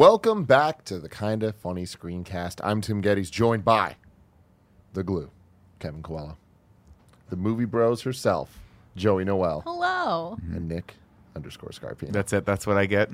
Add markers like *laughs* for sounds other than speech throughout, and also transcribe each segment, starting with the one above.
Welcome back to the Kinda Funny Screencast. I'm Tim Gettys, joined by the glue, Kevin Coelho, the movie bros herself, Joey Noel, Hello. and Nick underscore Scarpino. That's it. That's what I get.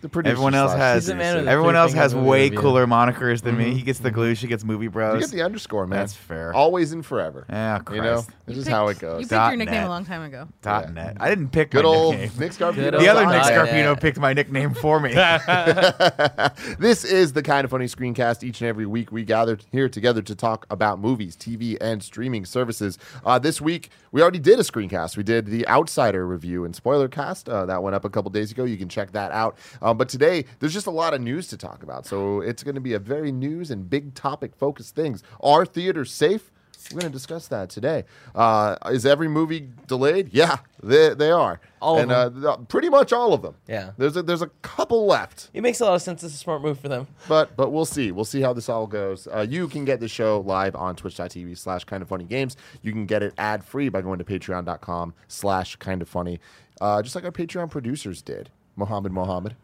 The producer Everyone else has He's man everyone else has way review. cooler monikers than me. He gets the glue. She gets movie bros. You get the underscore, man. That's fair. Always and forever. Yeah, You know, this You is how it goes. You picked Dot your nickname net. a long time ago. Dot Yeah. net. I didn't pick Good my old nickname. Nick Scarpino. Good the other dot Nick net. Scarpino picked my nickname for me. *laughs* *laughs* this is the kind of funny screencast. Each and every week, we gather here together to talk about movies, TV, and streaming services. Uh, this week, we already did a screencast. We did the Outsider review and spoiler cast. Uh, that went up a couple days ago. You can check that out. Um, but today, there's just a lot of news to talk about. So it's going to be a very news and big topic focused things. Are theaters safe? We're going to discuss that today. Uh, is every movie delayed? Yeah, they, they are. All of and Uh, pretty much all of them. Yeah. There's a, there's a couple left. It makes a lot of sense. It's a smart move for them. But but we'll see. We'll see how this all goes. Uh, you can get the show live on twitch.tv slash kind of funny games. You can get it ad free by going to patreon.com slash kind of funny. Uh, just like our Patreon producers did. Mohammed Mohammed,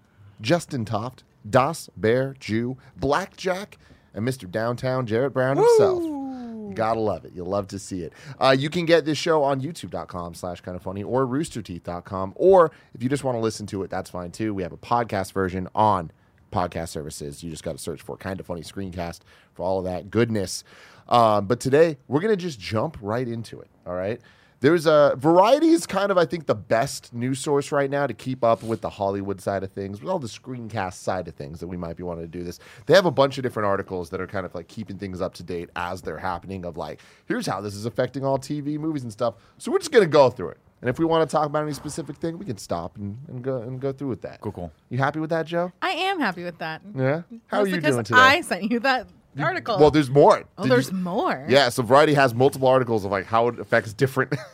Justin Toft, Das Bear Jew, Blackjack, and Mr. Downtown Jarrett Brown himself. You gotta love it. You'll love to see it. Uh, you can get this show on youtube.com slash kind of funny or roosterteeth.com. Or if you just want to listen to it, that's fine too. We have a podcast version on podcast services. You just got to search for kind of funny screencast for all of that goodness. Um, but today we're gonna just jump right into it. All right. There's a variety is kind of I think the best news source right now to keep up with the Hollywood side of things, with all the screencast side of things that we might be wanting to do this. They have a bunch of different articles that are kind of like keeping things up to date as they're happening. Of like, here's how this is affecting all TV movies and stuff. So we're just gonna go through it. And if we want to talk about any specific thing, we can stop and, and go and go through with that. Cool, cool. You happy with that, Joe? I am happy with that. Yeah. How are Mostly you 'cause doing today? I sent you that article. Well, there's more. oh, Did there's you- more. Yeah, so Variety has multiple articles of like how it affects different. *laughs*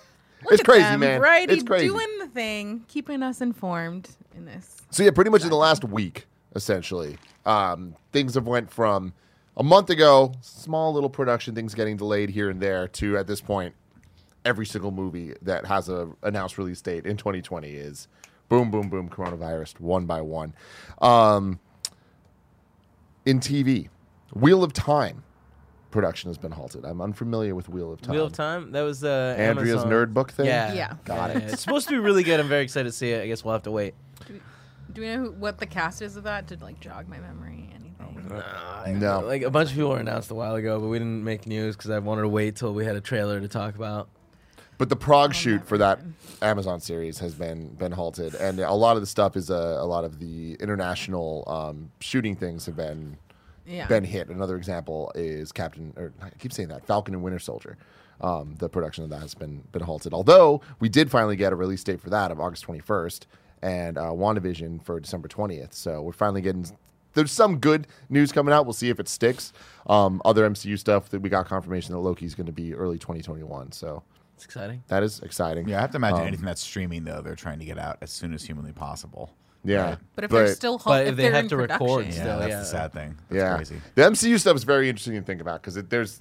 It's crazy, them, man. Variety it's crazy. doing the thing, keeping us informed in this. So yeah, pretty much in the last week, essentially, um, things have went from a month ago, small little production things getting delayed here and there, to at this point, every single movie that has a announced release date in 2020 is boom, boom, boom, coronavirus, one by one. Um, in TV, Wheel of Time production has been halted. I'm unfamiliar with Wheel of Time. Wheel of Time. That was uh, Andrea's Amazon. nerd book thing. Yeah. Yeah. Got Yeah, it. yeah. It's supposed to be really good. I'm very excited to see it. I guess we'll have to wait. Do we know who, what the cast is of that? To like jog my memory, anything? Nah, No. Like a bunch of people were announced a while ago, but we didn't make news because I wanted to wait till we had a trailer to talk about. But the Prague Oh, shoot for that. Amazon series has been been halted, and a lot of the stuff is uh, a lot of the international um, shooting things have been Yeah. been hit. Another example is Captain, or I keep saying that Falcon and Winter Soldier. Um, the production of that has been been halted. Although we did finally get a release date for that of August twenty first, and uh, WandaVision for December twentieth. So we're finally getting. There's some good news coming out. We'll see if it sticks. Um, other MCU stuff that we got confirmation that Loki's going to be early 2021. So It's exciting. that is exciting. Yeah, I have to imagine Um, anything that's streaming though, they're trying to get out as soon as humanly possible. Yeah. Right. But if they're still, hol- But if they they're have in to record production- Yeah, Still, that's yeah. the sad thing. That's yeah, crazy. the MCU stuff is very interesting to think about because there's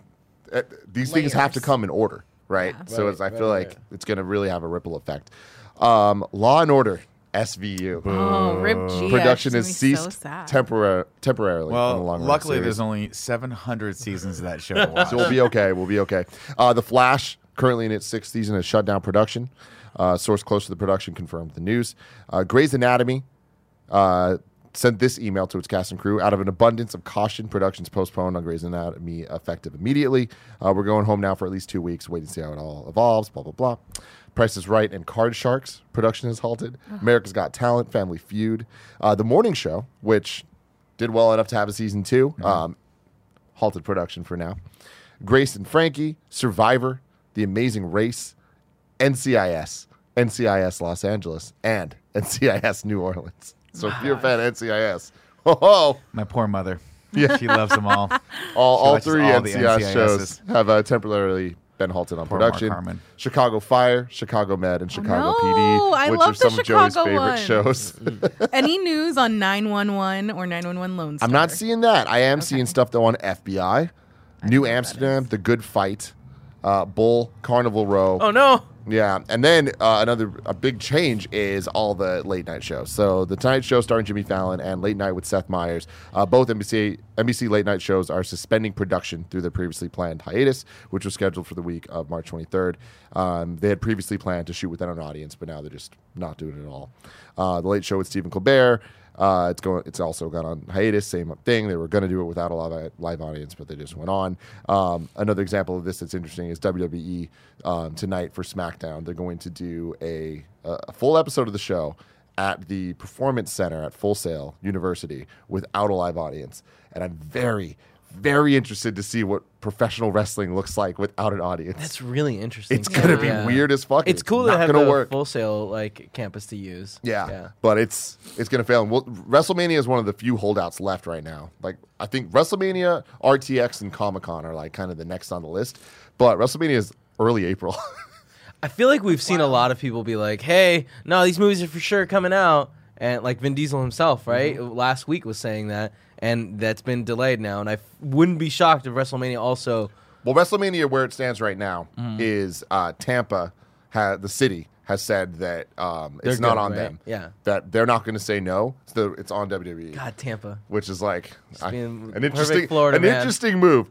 uh, these things have to come in order, right? Yeah. So Right, it's, I right, feel like it's going to really have a ripple effect. Um, Law and Order SVU Oh, Rip G. production is has ceased tempora- temporarily. Well, on the long run luckily, series. there's only 700 seasons of that show to watch. so we'll be okay. We'll be okay. Uh, the Flash, currently in its sixth season, has shut down production. Uh, source close to the production confirmed the news. Uh, Grey's Anatomy uh, sent this email to its cast and crew. Out of an abundance of caution, production's postponed on Grey's Anatomy effective immediately. Uh, we're going home now for at least two weeks, waiting to see how it all evolves, blah, blah, blah. Price is Right and Card Sharks production has halted. America's Got Talent, Family Feud. Uh, the Morning Show, which did well enough to have a season 2 um, halted production for now. Grace and Frankie, Survivor, The Amazing Race, NCIS, NCIS Los Angeles, and *laughs* NCIS New Orleans. So if you're a fan of NCIS, oh, oh My poor mother. Yeah, she loves them *laughs* all. all, all three all the NCIS shows have uh, temporarily been halted on Poor production. Harmon. Chicago Fire, Chicago Med, and Chicago no, PD, I which love are some the of Joey's Chicago favorite ones. shows. *laughs* Any news on 911 or 911 Lone Star? I'm not seeing that. I am seeing stuff though on FBI, New know what that Amsterdam. The Good Fight, uh, Bull, Carnival Row, Oh no! Yeah, and then uh, another a big change is all the late night shows. So the Tonight Show starring Jimmy Fallon and Late Night with Seth Meyers, uh, both NBC NBC late night shows are suspending production through their previously planned hiatus, which was scheduled for the week of March 23rd. Um, they had previously planned to shoot without an audience, but now they're just not doing it at all. Uh, the Late Show with Stephen Colbert. Uh, it's going. It's also gone on hiatus. Same thing. They were going to do it without a live, live audience, but they just went on. Um, another example of this that's interesting is WWE um, tonight for SmackDown. They're going to do a a full episode of the show at the Performance Center at Full Sail University without a live audience, and I'm very, very interested to see what professional wrestling looks like without an audience. That's really interesting. it's gonna be Yeah. weird as fuck. It's cool to have gonna the work. full sail like campus to use. Yeah, yeah. but it's it's gonna fail. And we'll, WrestleMania is one of the few holdouts left right now. Like I think WrestleMania, RTX, and Comic Con are like kind of the next on the list. But WrestleMania is early April. *laughs* I feel like we've seen a lot of people be like, "Hey, no, these movies are for sure coming out," and like Vin Diesel himself, right, Mm-hmm. last week was saying that, and that's been delayed now. And I f- wouldn't be shocked if WrestleMania also. well, WrestleMania, where it stands right now, Mm-hmm. is uh, Tampa. Ha- the city has said that um, it's not good, on right? them. Yeah. that they're not going to say no. So it's on WWE. God, Tampa. which is like I- an interesting, Florida an man. interesting move.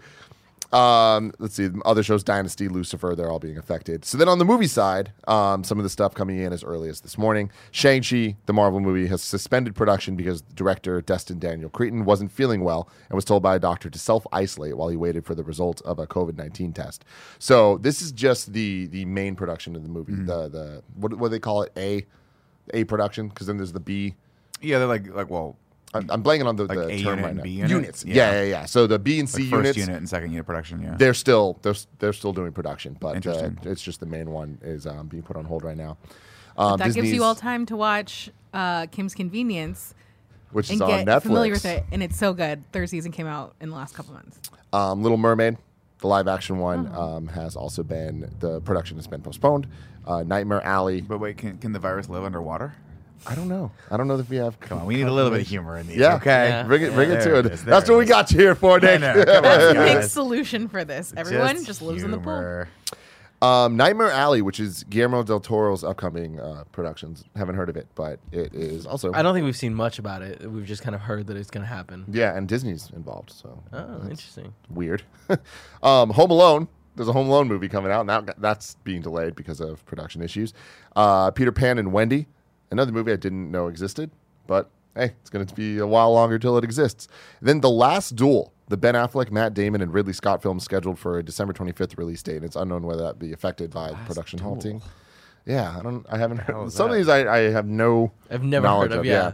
Um, let's see, other shows, Dynasty, Lucifer, they're all being affected. So then on the movie side, um, some of the stuff coming in as early as this morning. Shang Chi, the Marvel movie, has suspended production because director Destin Daniel Cretton wasn't feeling well and was told by a doctor to self isolate while he waited for the result of a COVID nineteen test. So this is just the the main production of the movie. Mm-hmm. The the what what do they call it? A A production because then there's the B. Yeah, they're like like well, I'm, I'm blanking on the, Like the A term unit right and now. B unit? Units, yeah. Yeah. yeah, yeah, So the B and C like first units, unit and second unit production. Yeah, they're still they're they're still doing production, but uh, it's just the main one is um, being put on hold right now. Um, that gives you all time to watch uh, Kim's Convenience which and is on get Netflix. familiar with it, and it's so good. Third season came out in the last couple months. Um, Little Mermaid, the live action one, Oh. um, has also been the production has been postponed. Uh, Nightmare Alley, but wait, can can the virus live underwater? I don't know. I don't know if we have. Come on, we need a little bit of humor in these. Yeah, okay. Yeah. Bring it, bring it There to it it. is, That's what we got you here for, I Nick. know, come on, *laughs* That's the big solution for this. Everyone just, lives in the pool. Um, Nightmare Alley, which is Guillermo del Toro's upcoming uh, productions. Haven't heard of it, but it is also. I don't think we've seen much about it. We've just kind of heard that it's going to happen. Yeah, and Disney's involved, so Oh, interesting. weird. *laughs* um, Home Alone. There's a Home Alone movie coming out, and that, that's being delayed because of production issues. Uh, Peter Pan and Wendy, another movie I didn't know existed, but hey, it's going to be a while longer till it exists. Then The Last Duel, the Ben Affleck, Matt Damon, and Ridley Scott film scheduled for a December 25th release date. And it's unknown whether that be affected by production Duel. halting. Yeah, I don't. I haven't hell heard. is Some of these I, I have no. I've never knowledge heard of, yeah.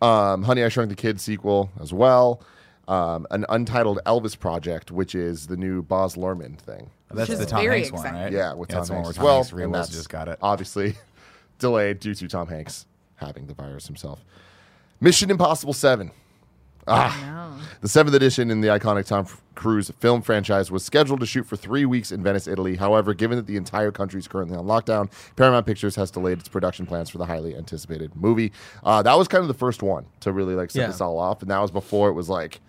Um, Honey, I Shrunk the Kid sequel as well. Um, an untitled Elvis project, which is the new Baz Luhrmann thing. That's the Tom very Hanks one, right? Yeah, with Tom that's the Hanks where as well. Hanks and that's just got it. Obviously delayed due to Tom Hanks having the virus himself. Mission Impossible 7. Ah. The seventh edition in the iconic Tom Cruise film franchise was scheduled to shoot for three weeks in Venice, Italy. However, given that the entire country is currently on lockdown, Paramount Pictures has delayed its production plans for the highly anticipated movie. Uh, that was kind of the first one to really like set Yeah. this all off, and that was before it was like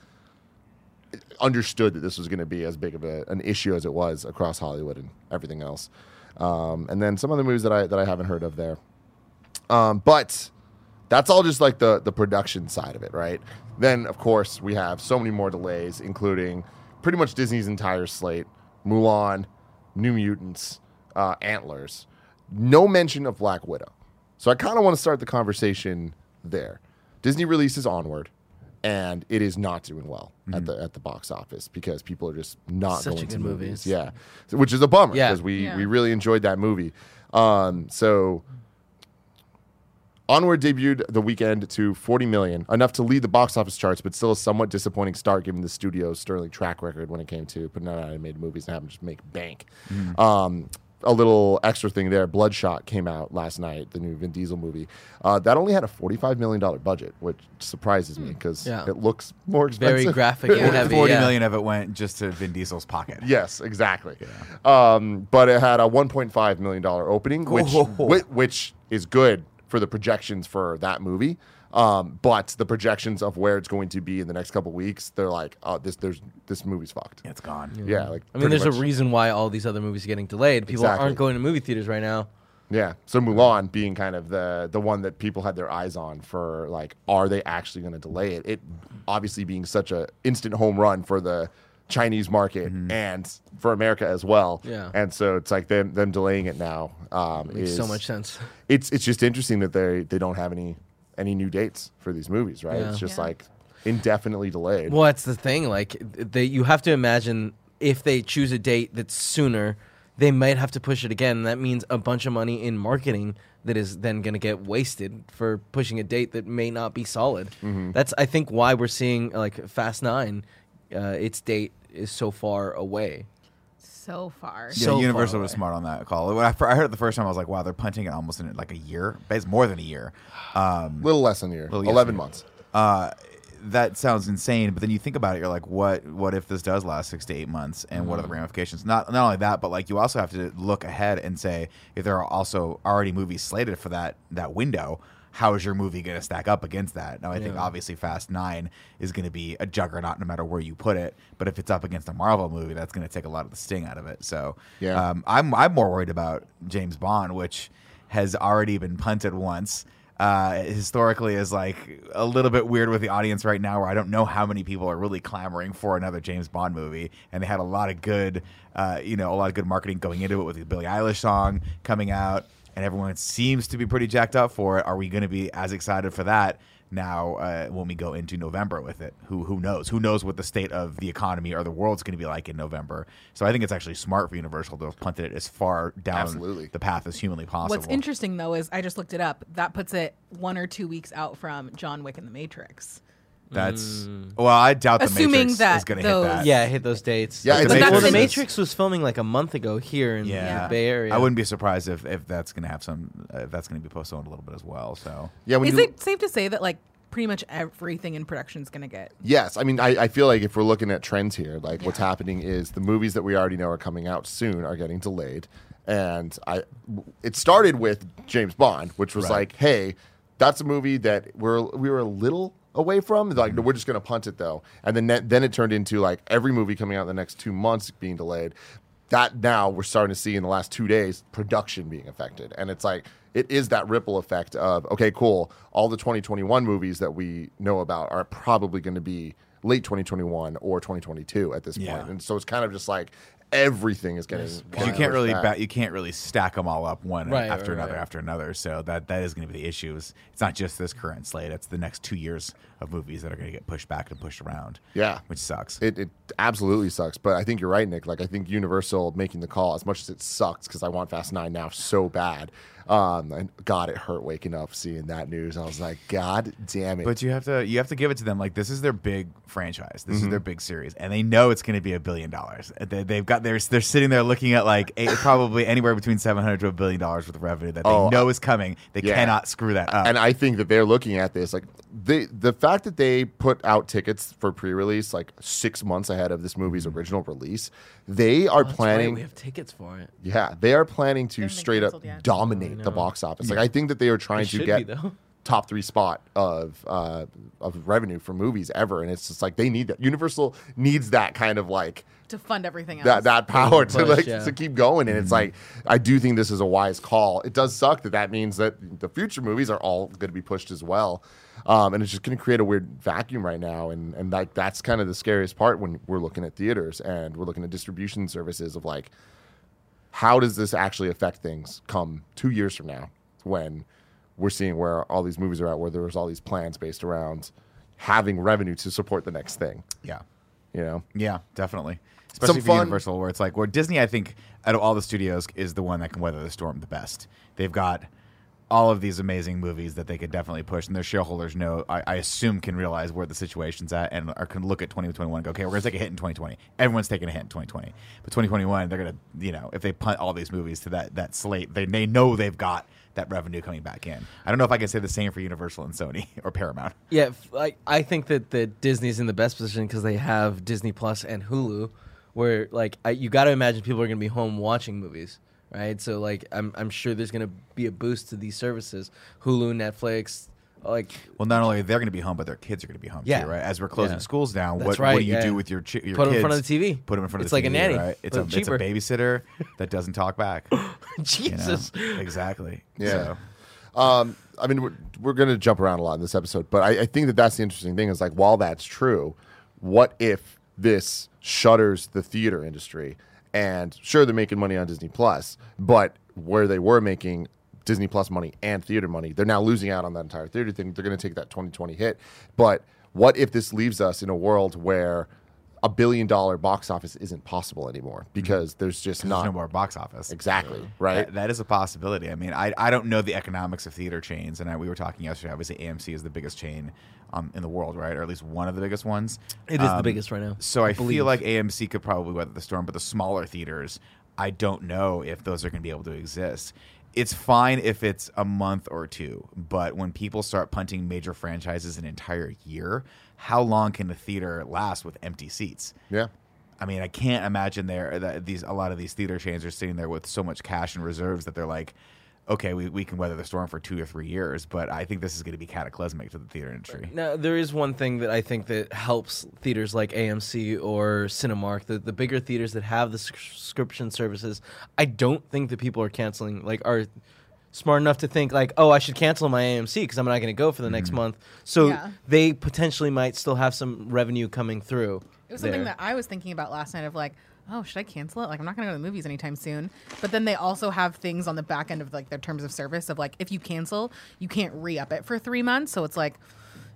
understood that this was going to be as big of a, an issue as it was across Hollywood and everything else. Um, and then some other movies that I that I haven't heard of there. Um, but that's all just like the the production side of it, right? Then of course we have so many more delays, including pretty much Disney's entire slate: Mulan, New Mutants, uh, Antlers. No mention of Black Widow. So I kind of want to start the conversation there. Disney releases Onward, and it is not doing well at the at the box office because people are just not Such going to good movie. movies. Yeah, So- which is a bummer Yeah. because we Yeah. we really enjoyed that movie. Um, so Onward debuted the weekend to 40 million, enough to lead the box office charts, but still a somewhat disappointing start given the studio's sterling track record when it came to putting out animated movies and having to just make bank. Um, a little extra thing there Bloodshot came out last night, the new Vin Diesel movie. Uh, that only had a $45 million budget, which surprises me because Yeah. it looks more expensive. Very graphic *laughs* Forty heavy. million yeah. million of it went just to Vin Diesel's pocket. Yes, exactly. Um, but it had a 1.5 million dollar opening, which Oh. which is good for the projections for that movie. Um, but the projections of where it's going to be in the next couple weeks, they're like, oh, this there's this movie's fucked. It's gone. Yeah, like I mean, there's much- a reason why all these other movies are getting delayed. People Exactly. aren't going to movie theaters right now. Yeah. So Mulan being kind of the the one that people had their eyes on for like, are they actually going to delay it? It obviously being such a instant home run for the Chinese market and for America as well. Yeah. And so it's like them them delaying it now. Um, Makes is, so much sense. It's it's just interesting that they they don't have any any new dates for these movies, right? Yeah. It's just Yeah. like indefinitely delayed. Well, that's the thing. Like, they, you have to imagine if they choose a date that's sooner, they might have to push it again. That means a bunch of money in marketing that is then going to get wasted for pushing a date that may not be solid. Mm-hmm. That's, I think, why we're seeing like Fast Nine. Uh, its date is so far away. So far. Yeah, so far Universal was smart on that call. When I, I heard it the first time, I was like, "Wow, they're punting it almost in like a year, it's more than a year." Um, little less than a year, Little less eleven year. months. uh, that sounds insane. But then you think about it, you're like, what? What if this does last six to eight months, and what are the ramifications? Not not only that, but like you also have to look ahead and say if there are also already movies slated for that that window. How is your movie going to stack up against that? Now, I think obviously Fast Nine is going to be a juggernaut no matter where you put it. But if it's up against a Marvel movie, that's going to take a lot of the sting out of it. So, Yeah. um, I'm I'm more worried about James Bond, which has already been punted once. Uh, historically, is like a little bit weird with the audience right now, where I don't know how many people are really clamoring for another James Bond movie, and they had a lot of good, uh, you know, a lot of good marketing going into it with the Billie Eilish song coming out, and everyone seems to be pretty jacked up for it. Are we going to be as excited for that? now uh, when we go into November with it. Who who knows? Who knows what the state of the economy or the world's going to be like in November? So I think it's actually smart for Universal to have punted it as far down Absolutely. the path as humanly possible. What's interesting though is I just looked it up. That puts it one or two weeks out from John Wick and the Matrix. That's well, I doubt the Matrix that is going to hit those- that. Yeah, hit those dates. Yeah, it's But Matrix well, the is- Matrix was filming like a month ago here in Yeah. the Bay Area. I wouldn't be surprised if, if that's going to have some uh, if that's going to be postponed a little bit as well. So Yeah, when Is you, it safe to say that like pretty much everything in production is going to get Yes, I mean, I, I feel like if we're looking at trends here, like what's happening is the movies that we already know are coming out soon are getting delayed, and I, it started with James Bond, which was Right. like, hey, that's a movie that we're we were a little away from. Like, we're just gonna punt it though, and then then it turned into like every movie coming out in the next two months being delayed. That now we're starting to see in the last two days production being affected, and it's like it is that ripple effect of okay, cool. All the 2021 movies that we know about are probably going to be late 2021 or 2022 at this Yeah. point, and so it's kind of just like everything is getting. because you getting can't really back. ba- you can't really stack them all up one Right, after right, another right. after another. So that that is going to be the issue. Is it's not just this current slate; it's the next two years of movies that are going to get pushed back and pushed around. Yeah. which sucks. It, it absolutely sucks, but I think you're right, Nick. Like I think Universal making the call, as much as it sucks because I want Fast Nine now so bad. Um, and God, it hurt waking up seeing that news. I was like, God damn it! But you have to you have to give it to them. Like this is their big franchise. This Mm-hmm. is their big series, and they know it's going to be a billion dollars. They, they've got they're they're sitting there looking at like eight, probably anywhere between seven hundred to a billion dollars worth of revenue that they Oh, know is coming. They yeah. cannot screw that up. and I think that they're looking at this like the the fact that they put out tickets for pre-release like six months ahead of this movie's original release, they are Oh, That's right, planning. we have tickets for it. yeah, they are planning to straight up yet. dominate I the box office. Like I think that they are trying It to get be, *laughs* top three spot of uh, of revenue for movies ever, and it's just like they need that. Universal needs that kind of like to fund everything else. that that power to push, like yeah. to keep going. And it's like I do think this is a wise call. It does suck that that means that the future movies are all going to be pushed as well, um, and it's just going to create a weird vacuum right now. And and like that's kind of the scariest part when we're looking at theaters and we're looking at distribution services of like how does this actually affect things come two years from now when we're seeing where all these movies are at, where there was all these plans based around having revenue to support the next thing. yeah. You know, Yeah, definitely. Especially for Universal, where it's like where Disney, I think, out of all the studios, is the one that can weather the storm the best. They've got all of these amazing movies that they could definitely push, and their shareholders know, I, I assume, can realize where the situation's at and are, can look at 2021 and go, okay, we're going to take a hit in 2020. Everyone's taking a hit in 2020. But 2021, they're going to, you know, if they punt all these movies to that, that slate, they, they know they've got that revenue coming back in. I don't know if I can say the same for Universal and Sony *laughs* or Paramount. Yeah, like I think that that Disney's in the best position because they have Disney Plus and Hulu, where like I, you got to imagine people are going to be home watching movies, right? So like I'm I'm sure there's going to be a boost to these services, Hulu, Netflix, Like Well, not only they're going to be home, but their kids are going to be home Yeah. too, right? As we're closing Yeah. schools down, what, right, what do you yeah. do with your chi- your Put 'em in kids? front of the TV. Put them in front of the TV? It's the like a nanny, right? It's but a, it's a *laughs* babysitter that doesn't talk back. *laughs* you know? Jesus. exactly. Yeah. So, Um, I mean, we're, we're going to jump around a lot in this episode, but I, I think that that's the interesting thing is like, while that's true, what if this shutters the theater industry? And sure, they're making money on Disney Plus, but where they were making Disney Plus money and theater money, they're now losing out on that entire theater thing. They're going to take that 2020 hit. But what if this leaves us in a world where a billion dollar box office isn't possible anymore mm-hmm. because there's just there's not no more box office. exactly right. That, that is a possibility. I mean, I, I don't know the economics of theater chains, and I, we were talking yesterday. Obviously, AMC is the biggest chain um, in the world, right, or at least one of the biggest ones. It is the Um, biggest right now. So I, believe. feel like AMC could probably weather the storm, but the smaller theaters, I don't know if those are going to be able to exist. It's fine if it's a month or two, but when people start punting major franchises an entire year, how long can a theater last with empty seats? yeah. I mean, I can't imagine there that these a lot of these theater chains are sitting there with so much cash and reserves that they're like, okay, we, we can weather the storm for two or three years, but I think this is going to be cataclysmic to the theater industry. Now, there is one thing that I think that helps theaters like AMC or Cinemark, the, the bigger theaters that have the subscription services. I don't think that people are canceling, like, are smart enough to think, like, oh, I should cancel my AMC because I'm not going to go for the next mm-hmm. month. So Yeah. they potentially might still have some revenue coming through. It was something that I was thinking about last night of like, oh, should I cancel it? Like, I'm not going to go to the movies anytime soon. But then they also have things on the back end of like their terms of service of like, if you cancel, you can't re up it for three months. So it's like,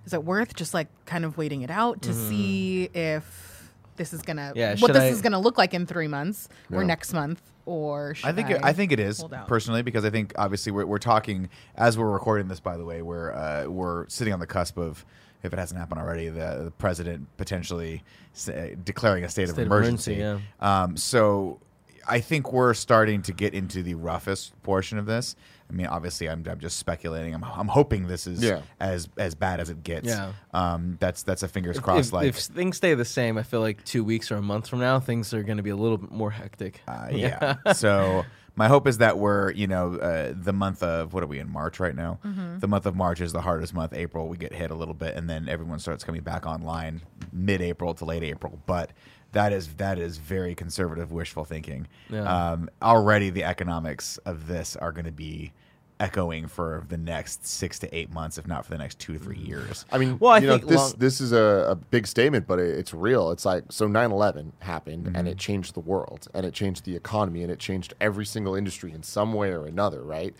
is it worth just like kind of waiting it out to see if this is gonna Mm-hmm. Yeah, what this I- is gonna look like in three months or next month or should I think it, I think it is personally because I think obviously we're, we're talking as we're recording this. By the way, we're uh, we're sitting on the cusp of if it hasn't happened already, the, the president potentially s- uh, declaring a state, State of of emergency. emergency, Um, so I think we're starting to get into the roughest portion of this. I mean, obviously, I'm, I'm just speculating. I'm, I'm hoping this is Yeah. as as bad as it gets. Yeah. Um, that's that's a fingers If, crossed. if- like if things stay the same, I feel like two weeks or a month from now, things are going to be a little bit more hectic. Uh, *laughs* yeah. so my hope is that we're, you know, uh, the month of what are we in March right now? The month of March is the hardest month. April we get hit a little bit, and then everyone starts coming back online mid-April to late April. But that is that is very conservative, wishful thinking. Yeah. Um, already the economics of this are going to be echoing for the next six to eight months, if not for the next two to three years. I mean, Well, I you know, this long- this is a, a big statement, but it, it's real. It's like so 9/11 happened Mm-hmm. and it changed the world and it changed the economy and it changed every single industry in some way or another, right?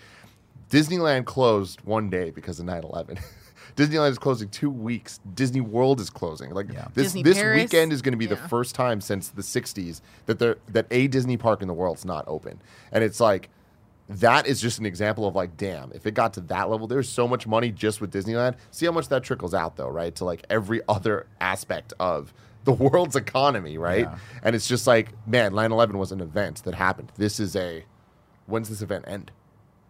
Disneyland closed one day because of 9/11. *laughs* Disneyland is closing two weeks. Disney World is closing. Like Yeah. this Disney this Paris, weekend is going to be the first time since the 60s that there that a Disney park in the world's not open. And it's like that is just an example of like, damn, if it got to that level, there's so much money just with Disneyland. See how much that trickles out though, right? To like every other aspect of the *laughs* world's economy, right? Yeah. And it's just like, man, 9/11 was an event that happened. This is a when's this event end?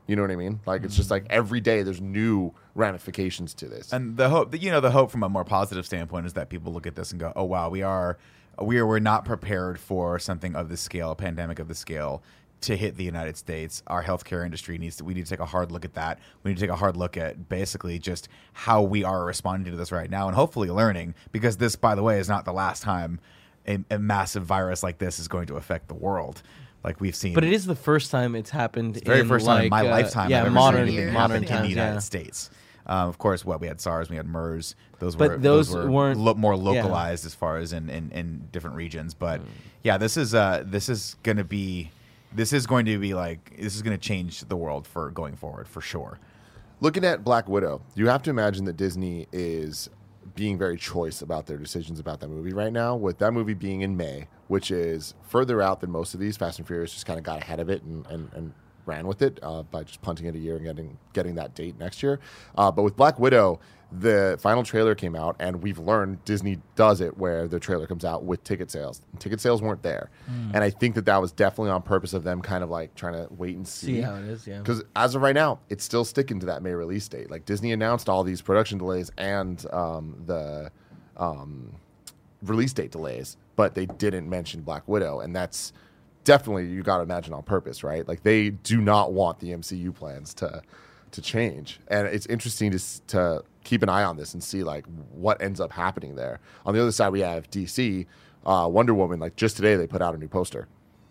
You know what I mean? Like it's just mm-hmm. like every day there's new ramifications to this. And the hope, you know, the hope from a more positive standpoint is that people look at this and go, "Oh wow, we are, we are, we're not prepared for something of this scale, a pandemic of this scale." To hit the United States, our healthcare industry needs to. We need to take a hard look at that. We need to take a hard look at basically just how we are responding to this right now, and hopefully learning. Because this, by the way, is not the last time a, a massive virus like this is going to affect the world. Like we've seen, But it is the first time it's happened. the very in, first time in my uh, lifetime Yeah, modern, modern happen in the United yeah. States. Um, of course, what we had SARS, we had MERS. Those But were those were weren't- lo- more yeah. localized as far as in, in, in different regions. But Mm. yeah, this is uh, this is going to be this is going to be like this is going to change the world for going forward for sure. Looking at Black Widow, you have to imagine that Disney is being very choice about their decisions about that movie right now, with that movie being in May, which is further out than most of these. Fast and Furious just kind of got ahead of it and, and, and ran with it uh, by just punting it a year and getting getting that date next year. Uh, but with Black Widow, the final trailer came out, and we've learned Disney does it where the trailer comes out with ticket sales. Ticket sales weren't there, and I think that that was definitely on purpose of them kind of like trying to wait and see, See how it is, yeah. because as of right now, it's still sticking to that May release date. Like Disney announced all these production delays and um, the um, release date delays, but they didn't mention Black Widow, and that's definitely you got to imagine on purpose, right? Like they do not want the MCU plans to to change, and it's interesting to to keep an eye on this and see like what ends up happening there. On the other side, we have DC, uh, Wonder Woman. Like just today, they put out a new poster,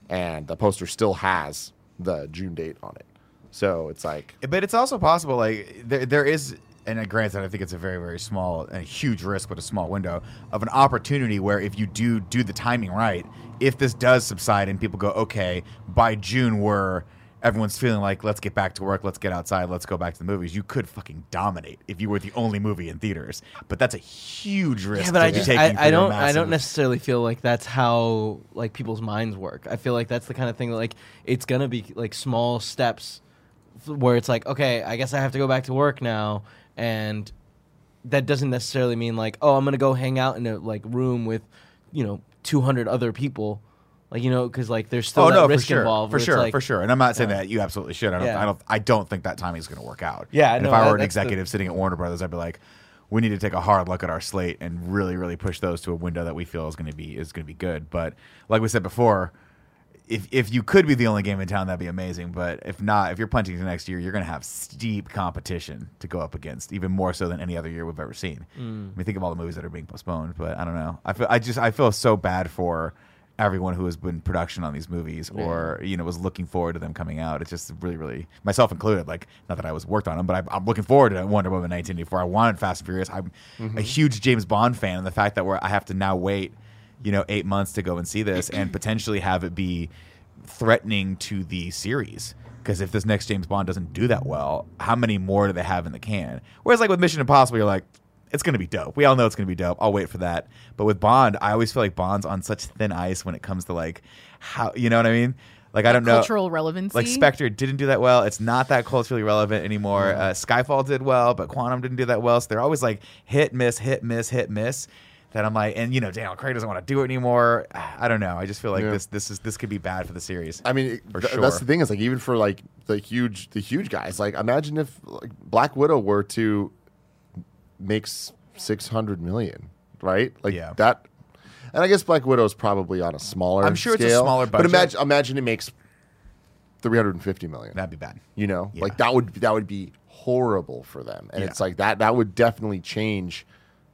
and the poster still has the June date on it. So it's like But it's also possible, like there, there is, and uh, granted, I think it's a very, very small and a huge risk, but a small window of an opportunity where if you do do the timing right, if this does subside and people go, okay, by June we're everyone's feeling like let's get back to work, let's get outside, let's go back to the movies. You could fucking dominate if you were the only movie in theaters, but that's a huge risk. Yeah, but I just I, I don't I don't necessarily feel like that's how like people's minds work. I feel like that's the kind of thing that like it's gonna be like small steps where it's like okay, I guess I have to go back to work now, and that doesn't necessarily mean like oh I'm gonna go hang out in a like room with you know 200 other people, like you know because like there's still oh no, for risk sure, involved. for sure, like- for sure. And I'm not saying that you absolutely should. I don't, Yeah. I don't, I don't think that timing is going to work out. Yeah, and no, if I that- were an that's the- executive sitting at Warner Brothers, I'd be like, we need to take a hard look at our slate and really, really push those to a window that we feel is going to be is going to be good. But like we said before. If, if you could be the only game in town, that'd be amazing. But if not, if you're punching to next year, you're going to have steep competition to go up against, even more so than any other year we've ever seen. Mm. I mean, think of all the movies that are being postponed. But I don't know. I feel I just I feel so bad for everyone who has been production on these movies or you know was looking forward to them coming out. It's just really, really myself included. Like not that I was worked on them, but I, I'm looking forward to Wonder Woman 1984. I wanted Fast and Furious. I'm mm-hmm. a huge James Bond fan, and the fact that we're I have to now wait, you know, eight months to go and see this and potentially have it be threatening to the series. Because if this next James Bond doesn't do that well, how many more do they have in the can? Whereas like with Mission Impossible, you're like, it's going to be dope. We all know it's going to be dope. I'll wait for that. But with Bond, I always feel like Bond's on such thin ice when it comes to like how you know what I mean. Like I don't know. Cultural relevancy. Like Spectre didn't do that well. It's not that culturally relevant anymore. Uh, Skyfall did well, but Quantum didn't do that well. So they're always like hit, miss, hit, miss, hit, miss. That I'm like, and you know, Daniel Craig doesn't want to do it anymore. I don't know. I just feel like Yeah. this, this is this could be bad for the series. I mean, th- sure. that's the thing is like even for like the huge the huge guys. Like imagine if like, Black Widow were to make six hundred million, right? Like Yeah. that. And I guess Black Widow is probably on a smaller. I'm sure it's a scale, smaller But imagine imagine it makes three hundred and fifty million. That'd be bad. you know, Yeah. like that would that would be horrible for them. And Yeah. it's like that that would definitely change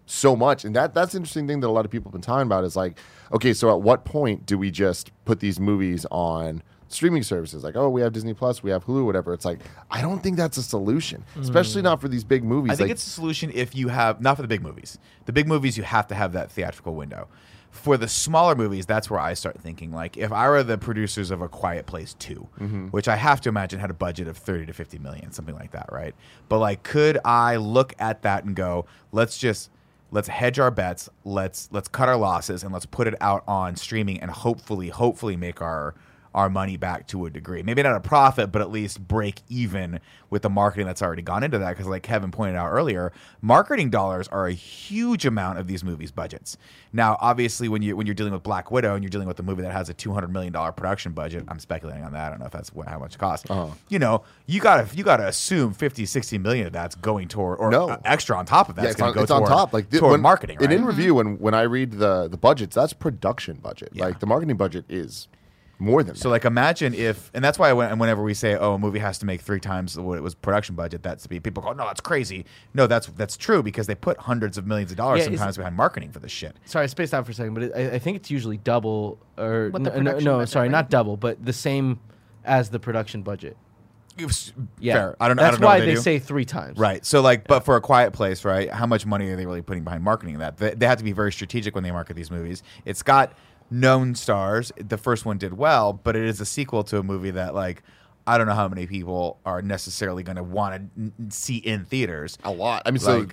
so much. And that that's the interesting thing that a lot of people have been talking about is like, okay, so at what point do we just put these movies on streaming services? Like, oh, we have Disney Plus, we have Hulu, whatever. It's like I don't think that's a solution, especially not for these big movies. I think like, it's a solution if you have not for the big movies. The big movies you have to have that theatrical window. For the smaller movies, that's where I start thinking like if I were the producers of A Quiet Place 2, Mm-hmm. which I have to imagine had a budget of 30 to 50 million, something like that, right? But like could I look at that and go, let's just let's hedge our bets, let's let's cut our losses and let's put it out on streaming and hopefully hopefully make our our money back to a degree. Maybe not a profit, but at least break even with the marketing that's already gone into that. Because, like Kevin pointed out earlier, marketing dollars are a huge amount of these movies' budgets. Now, obviously, when you when you're dealing with Black Widow and you're dealing with a movie that has a 200 million dollar production budget, I'm speculating on that. I don't know if that's what, how much it costs. Uh-huh. You know, you gotta you gotta assume 50, 60 million of that's going toward or No. extra on top of that. yeah, it's, on, go it's on top. Like thi- toward when, marketing. And right? in review, when when I read the the budgets, that's production budget. Yeah. Like the marketing budget is more than So that. like imagine if, and that's why when, whenever we say, oh, a movie has to make three times what it was production budget, that's to be people go, no, that's crazy. No, that's that's true because they put hundreds of millions of dollars Yeah, is- sometimes behind marketing for this shit. Sorry, I spaced out for a second, but it, I, I think it's usually double or What the n- no, production no, budget, sorry, right? not double, but the same as the production budget. Yeah, Fair. I don't know. That's I don't know why what they, do. say three times. Right. So like, but for a quiet place, right? How much money are they really putting behind marketing that? They, they have to be very strategic when they market these movies. It's got known stars. The first one did well, but it is a sequel to a movie that like I don't know how many people are necessarily going to want to see in theaters. a lot. I mean, so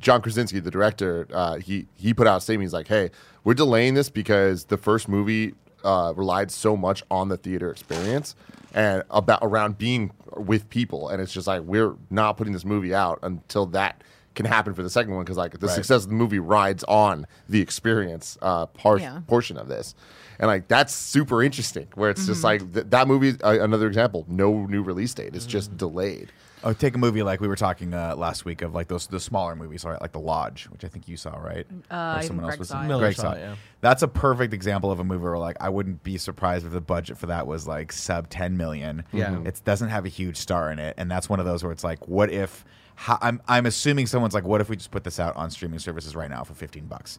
John Krasinski, the director, uh, he he put out a statement. He's like, "Hey, we're delaying this because the first movie uh, relied so much on the theater experience and about around being with people, and it's just like we're not putting this movie out until that can happen for the second one because like the Right. success of the movie rides on the experience uh, part Yeah. portion of this. And like that's super interesting. Where it's Mm-hmm. just like th- that movie. Uh, another example. No new release date. It's Mm-hmm. just delayed. Oh, take a movie like we were talking uh, last week of like those the smaller movies, right? Like The Lodge, which I think you saw, right? Uh, Or I think Greg saw it. Greg saw saw it, it. yeah. That's a perfect example of a movie where like I wouldn't be surprised if the budget for that was like sub ten million. Yeah. It doesn't have a huge star in it, and that's one of those where it's like, what if? How, I'm I'm assuming someone's like, what if we just put this out on streaming services right now for fifteen bucks?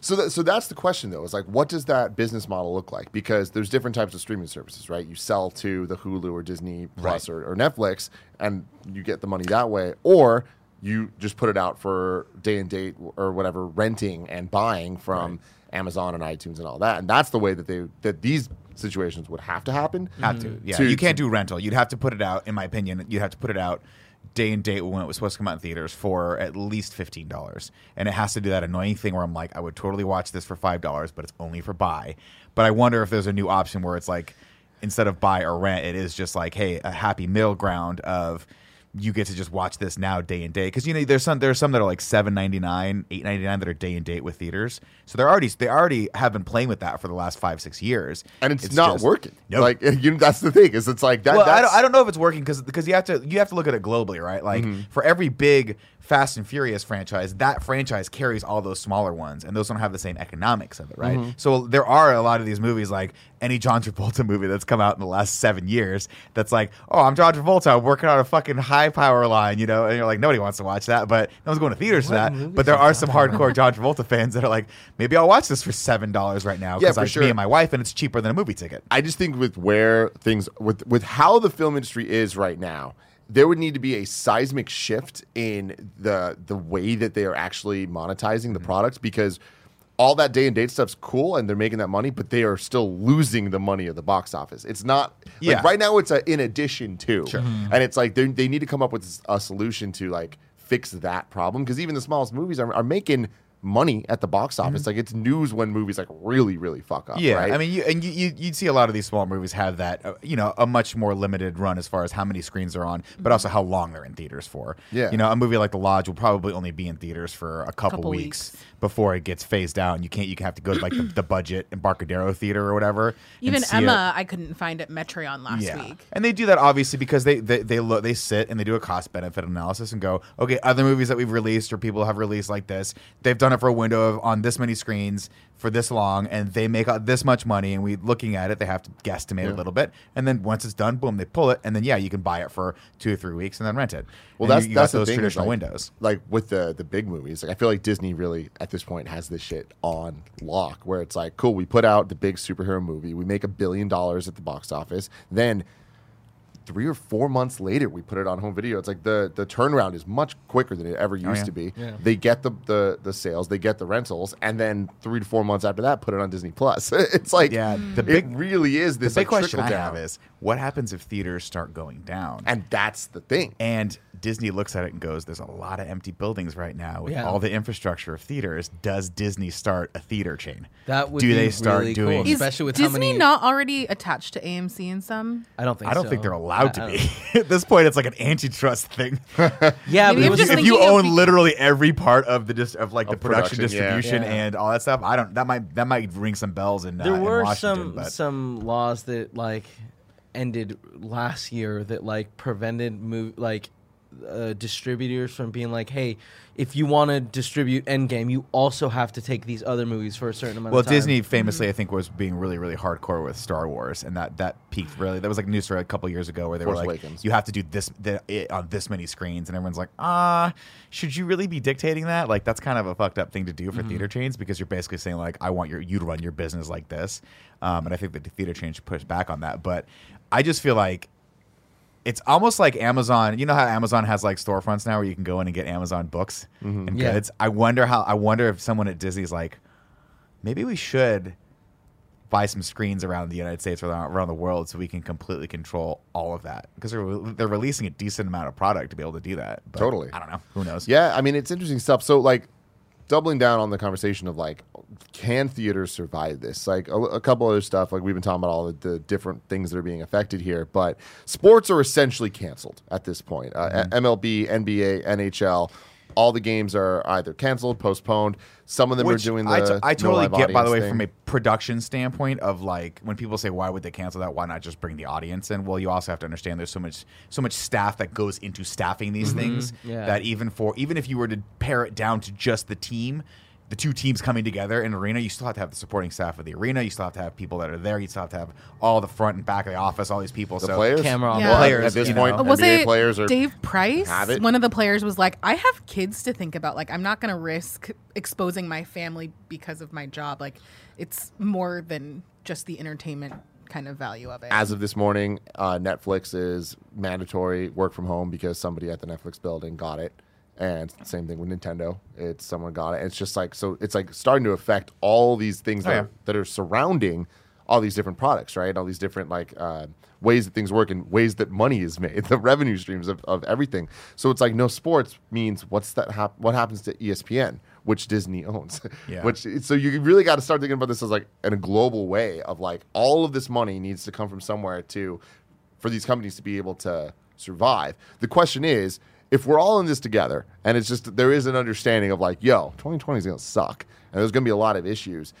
So, that, so that's the question, though. Is like, what does that business model look like? Because there's different types of streaming services, right? You sell to the Hulu or Disney Plus or, or Netflix, and you get the money that way, or you just put it out for day and date or whatever, renting and buying from Amazon and iTunes and all that. And that's the way that they that these situations would have to happen. Have to, mm-hmm. yeah. To- you can't do rental. You'd have to put it out, in my opinion. You'd have to put it out day and date when it was supposed to come out in theaters for at least fifteen dollars, and it has to do that annoying thing where I'm like, I would totally watch this for five dollars, but it's only for buy. But I wonder if there's a new option where it's like instead of buy or rent, it is just like, hey, a happy middle ground of you get to just watch this now day and day because you know there's some there's some that are like seven ninety nine, eight ninety nine that are day and date with theaters. So they're already they already have been playing with that for the last five six years, and it's, not just- working. Nope. Like *laughs* you that's the thing. Is it's like that. well, I don't, I don't know if it's working because because you have to you have to look at it globally, right? Like Mm-hmm. for every big Fast and Furious franchise, that franchise carries all those smaller ones, and those don't have the same economics of it, right? Mm-hmm. So there are a lot of these movies, like any John Travolta movie that's come out in the last seven years, that's like, oh, I'm John Travolta, I'm working on a fucking high power line, you know, and you're like, nobody wants to watch that, but no one's going to theaters for that. But there are some hardcore John Travolta fans that are like, maybe I'll watch this for seven dollars right now because for I sure. me and my wife, and it's cheaper than a movie ticket. I just think with where things with with how the film industry is right now, there would need to be a seismic shift in the the way that they are actually monetizing Mm-hmm. the products because all that day and date stuff's cool and they're making that money, but they are still losing the money at the box office. It's not Yeah. like right now it's a in addition to, and it's like they they need to come up with a solution to like fix that problem because even the smallest movies are, are making money at the box office. Like it's news when movies like really really fuck up. Mm-hmm. Yeah, right? I mean, you, and you, you you'd see a lot of these small movies have that, uh, you know, a much more limited run as far as how many screens they're on, but also how long they're in theaters for. Yeah. you know, a movie like The Lodge will probably only be in theaters for a couple, Couple weeks, weeks. Before it gets phased out. and You can't, you can have to go to like the, the budget Embarcadero Theater or whatever. Even. Emma, I couldn't find at Metreon last Yeah. week. And they do that obviously because they they they look they sit and they do a cost benefit analysis and go, okay, other movies that we've released or people have released like this, they've done it for a window of on this many screens for this long and they make out this much money and we looking at it, they have to guesstimate a little bit. And then once it's done, boom, they pull it and then yeah, you can buy it for two or three weeks and then rent it. Well, And that's you, you that's those traditional like- windows. Like with the the big movies, like I feel like Disney really at this point has this shit on lock, where it's like, cool, we put out the big superhero movie, we make a billion dollars at the box office, then three or four months later we put it on home video. It's like the the turnaround is much quicker than it ever oh, used Oh, yeah. to be. Yeah. They get the, the the sales, they get the rentals, and then three to four months after that, put it on Disney Plus. *laughs* it's like Yeah, the it big- really is The this big like, question I trickle have is what happens if theaters start going down? and that's the thing. And Disney looks at it and goes, "There's a lot of empty buildings right now with Yeah. all the infrastructure of theaters. Does Disney start a theater chain? That would do be they start really doing? cool. Is Especially with how Disney many- not already attached to AMC in some? I don't think. I don't so. think they're allowed to I- I be. *laughs* At this point, it's like an antitrust thing. *laughs* Yeah, Maybe but I'm was just if you of own be- literally every part of the dis- of like the Of production, production, yeah. distribution, Yeah. and all that stuff, I don't. That might that might ring some bells in. Uh, there in were Washington, some but some laws that like ended last year that like prevented move like uh, distributors from being like, hey, if you want to distribute Endgame, you also have to take these other movies for a certain amount Well, of time. Well, Disney famously, I think, was being really, really hardcore with Star Wars, and that that peaked really. That was like news story a couple years ago where they Force were like, Awakens. "You have to do this the, it, on this many screens," and everyone's like, "Ah, should you really be dictating that? Like, that's kind of a fucked up thing to do for theater chains because you're basically saying like, I want your you to run your business like this." Um, and I think that the theater chains should push back on that, but I just feel like it's almost like Amazon. You know how Amazon has like storefronts now where you can go in and get Amazon books mm-hmm. and Yeah. goods. I wonder how. I wonder if someone at Disney's like, maybe we should buy some screens around the United States or around around the world so we can completely control all of that because they're they're releasing a decent amount of product to be able to do that. But Totally. I don't know. Who knows? Yeah, I mean it's interesting stuff. So like doubling down on the conversation of like can theaters survive this? Like a, a couple other stuff like we've been talking about all the, the different things that are being affected here, but sports are essentially canceled at this point. Uh, Mm-hmm. MLB, NBA, NHL all the games are either canceled, postponed. Some of them Which are doing the. I, t- I no totally live get, by the way, audience from a production standpoint of like when people say why would they cancel that? Why not just bring the audience in? Well, you also have to understand there's so much so much staff that goes into staffing these mm-hmm. things yeah. that even for even if you were to pare it down to just the team. The two teams coming together in arena, you still have to have the supporting staff of the arena. You still have to have people that are there. You still have to have all the front and back of the office, all these people. The so players, Camera on Yeah. Well, Players, at this point, know. was NBA it players are Dave Price? One of the players was like, "I have kids to think about. Like, I'm not going to risk exposing my family because of my job. Like, it's more than just the entertainment kind of value of it." as of this morning, uh, Netflix is mandatory work from home because somebody at the Netflix building got it. And same thing with Nintendo. It's someone got it. And it's just like so. It's like starting to affect all these things Oh, that, yeah. are, that are surrounding all these different products, right? All these different like uh, ways that things work and ways that money is made, *laughs* the revenue streams of, of everything. So it's like no sports means what's that? Hap- what happens to ESPN, which Disney owns? *laughs* Yeah. which so you really got to start thinking about this as like in a global way of like all of this money needs to come from somewhere to for these companies to be able to survive. The question is, if we're all in this together and it's just there is an understanding of like, yo, 2020 is going to suck and there's going to be a lot of issues.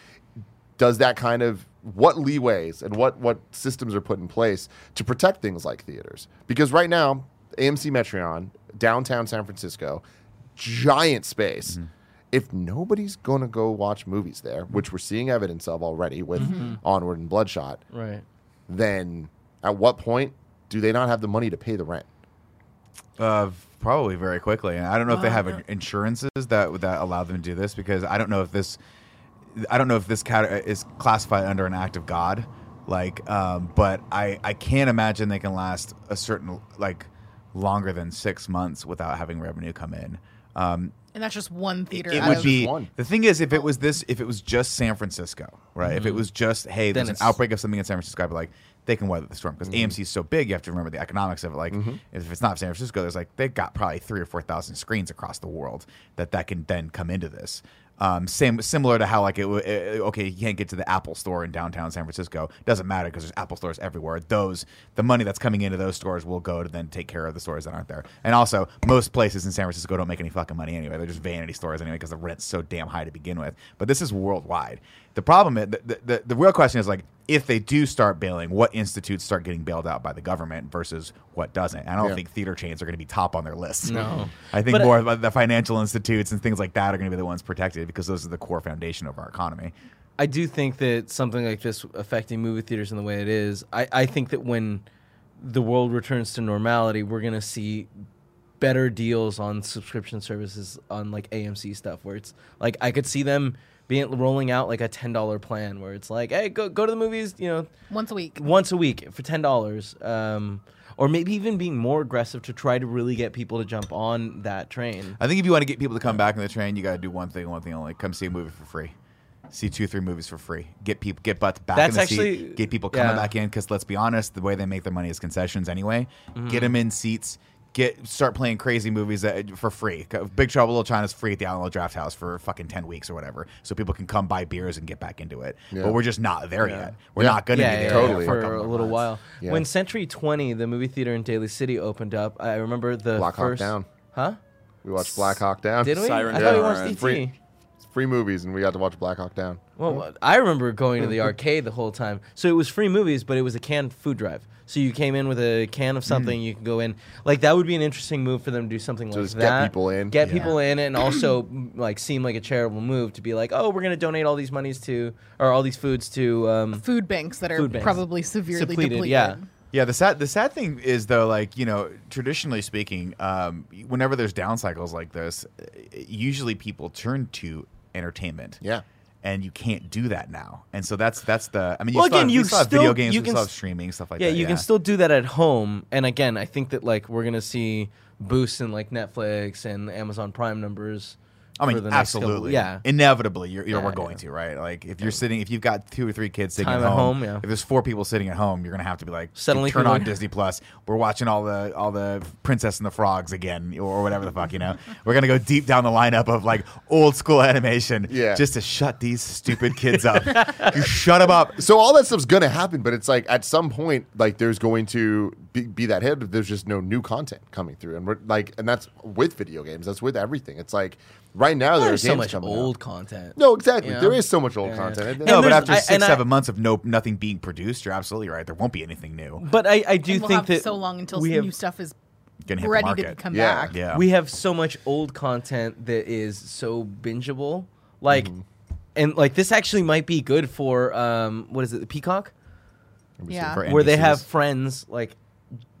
Does that kind of what leeways and what what systems are put in place to protect things like theaters? Because right now, AMC Metreon, downtown San Francisco, giant space. If nobody's going to go watch movies there, which we're seeing evidence of already with Onward and Bloodshot, Right. then at what point do they not have the money to pay the rent? Uh, probably very quickly, and I don't know if they have insurances that that allow them to do this because I don't know if this, I don't know if this cat is classified under an act of God, like, um, but I I can't imagine they can last a certain like longer than six months without having revenue come in. Um, and that's just one theater. it would be one. the thing is if it was this if it was just San Francisco, right? If it was just hey, Then there's an outbreak of something in San Francisco, I'd be like they can weather the storm because Mm-hmm. AMC is so big. You have to remember the economics of it. Like if it's not San Francisco, there's like they've got probably three or four thousand screens across the world that that can then come into this. Um, same similar to how like it, uh, okay you can't get to the Apple store in downtown San Francisco doesn't matter because there's Apple stores everywhere. Those the money that's coming into those stores will go to then take care of the stores that aren't there. And also most places in San Francisco don't make any fucking money anyway. They're just vanity stores anyway because the rent's so damn high to begin with. But this is worldwide. The problem is the, the, the, the real question is like if they do start bailing, what institutes start getting bailed out by the government versus what doesn't? I don't Yeah. think theater chains are going to be top on their list. No. *laughs* I think But- uh, more of uh, the financial institutes and things like that are going to be the ones protected because those are the core foundation of our economy. I do think that something like this affecting movie theaters in the way it is, I, I think that when the world returns to normality, we're gonna see better deals on subscription services on like AMC stuff where it's like I could see them being rolling out like a ten dollar plan where it's like, hey, go go to the movies, you know, once a week. once a week for ten dollars. Um, or maybe even being more aggressive to try to really get people to jump on that train. I think if you want to get people to come back on the train, you got to do one thing, one thing only: come see a movie for free. See two, three movies for free. Get people, get butts back That's in the actually- seat. Get people coming yeah. back in because let's be honest, the way they make their money is concessions anyway. Mm-hmm. Get them in seats. Get start playing crazy movies that, for free. Big Trouble in Little China's free at the Alamo Drafthouse for fucking ten weeks or whatever, so people can come buy beers and get back into it. Yeah. But we're just not there yet. We're Yeah. not going to yeah, be yeah, there Totally. for, for a, a little months. while. Yeah. When Century 20, the movie theater in Daly City opened up, I remember the Black Hawk first Down. Huh? We watched Black Hawk Down. Did we? Siren I thought we watched ET. Free. It's free movies, and we got to watch Black Hawk Down. Well, I remember going to the *laughs* arcade the whole time. So it was free movies, but it was a canned food drive. So you came in with a can of something, you could go in. Like that would be an interesting move for them to do something like just get that. people in. Get Yeah. people in and *clears throat* also mm, like seem like a charitable move to be like, "Oh, we're going to donate all these monies to or all these foods to um Food banks that are Food banks. probably severely Depleted, depleted. yeah. Yeah, the sad the sad thing is though, like you know, traditionally speaking, um, whenever there's down cycles like this, uh, usually people turn to entertainment. Yeah. and you can't do that now, and so that's that's the. I mean, you Well, still again, have, you still have video games, you can still have streaming stuff like yeah, that. you can still do that at home. And again, I think that like we're gonna see boosts in like Netflix and Amazon Prime numbers I mean, next couple- absolutely. yeah. Inevitably, you're, you're Yeah, we're going to, right? Like, if you're sitting, if you've got two or three kids sitting Time at home, home, yeah. if there's four people sitting at home, you're going to have to be like, Suddenly turn on Disney Plus. We're watching all the all the Princess and the Frogs again, or whatever the fuck, you know? *laughs* We're going to go deep down the lineup of like old school animation Yeah. just to shut these stupid kids up. *laughs* you shut them up. So all that stuff's gonna happen, but it's like at some point, like there's going to be, be that hit. but There's just no new content coming through, and we're like, and that's with video games. That's with everything. It's like right now There's there's so much old out. content. No, exactly. Yeah. There is so much old Yeah. content. And- No, but after I- six, and I- seven months of no nothing being produced, you're absolutely right. There won't be anything new. But I, I do And we'll think have that so long until we some have, new stuff is Gonna hit the ready to come Yeah. back. Yeah. we have so much old content that is so bingeable. Like, Mm-hmm. and like this actually might be good for um, what is it, the Peacock, Yeah. For where they have Friends like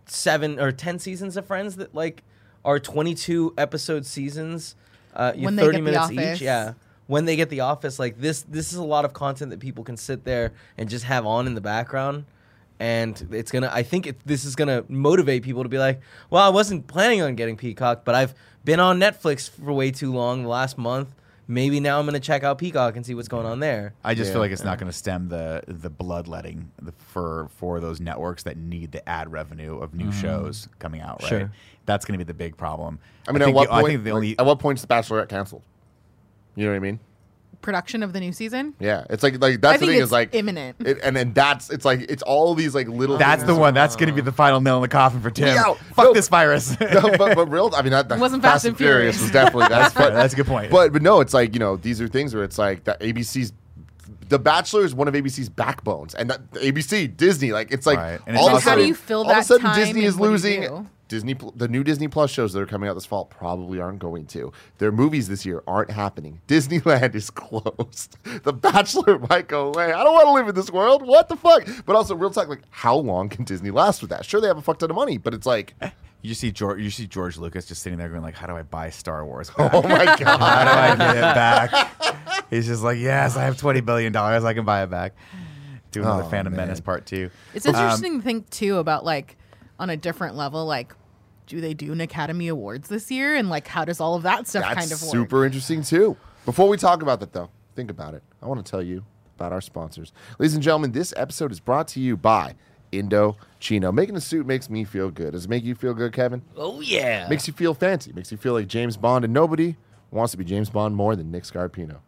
seven or ten seasons of Friends that like are twenty two episode seasons, uh, you When they thirty get The minutes Office. each. Yeah, when they get the Office, like this, this is a lot of content that people can sit there and just have on in the background. And it's gonna. I think it, this is gonna motivate people to be like, "Well, I wasn't planning on getting Peacock, but I've been on Netflix for way too long the last month. Maybe now I'm gonna check out Peacock and see what's going on there." I just Yeah. feel like it's not going to stem the the bloodletting for for those networks that need the ad revenue of new shows coming out. Right, Sure. That's going to be the big problem. I mean, at think what the- I point? think the only at what point is the Bachelorette canceled? You know what I mean? Production of the new season. Yeah, it's like like that's I the think thing it's is like imminent. It, and then that's it's like it's all these like little. that's the one. That's going to be the final nail in the coffin for Tim. Yeah, Fuck no. this virus. *laughs* no, but, but *laughs* real. I mean, that, that wasn't Fast and Furious. was definitely that's but that's a good point. But but no, it's like you know these are things where it's like that ABC's. The Bachelor is one of ABC's backbones, and that ABC, Disney, like it's like Right. And it's all of a also- How sudden, do you fill all of a sudden Disney is what do losing. Do? Disney, the new Disney Plus shows that are coming out this fall probably aren't going to. Their movies this year aren't happening. *laughs* Disneyland is closed. *laughs* The Bachelor might go away. I don't want to live in this world. What the fuck? But also, real talk, like, how long can Disney last with that? Sure, they have a fuck ton of money, but it's like, you see George. You see George Lucas just sitting there going like, "How do I buy Star Wars? Back? oh my *laughs* god! How do. I get it back?" He's just like, "Yes, I have twenty billion dollars. I can buy it back." Do another Oh, Phantom man. Menace part two. It's Um, interesting to think too about like on a different level, like do they do an Academy Awards this year, and like how does all of that stuff That's kind of work? super interesting too. Before we talk about that, though, think about it. I want to tell you about our sponsors, ladies and gentlemen. This episode is brought to you by Indochino. Making a suit makes me feel good. Does it make you feel good, Kevin? Oh yeah, Makes you feel fancy. Makes you feel like James Bond, and nobody wants to be James Bond more than Nick Scarpino,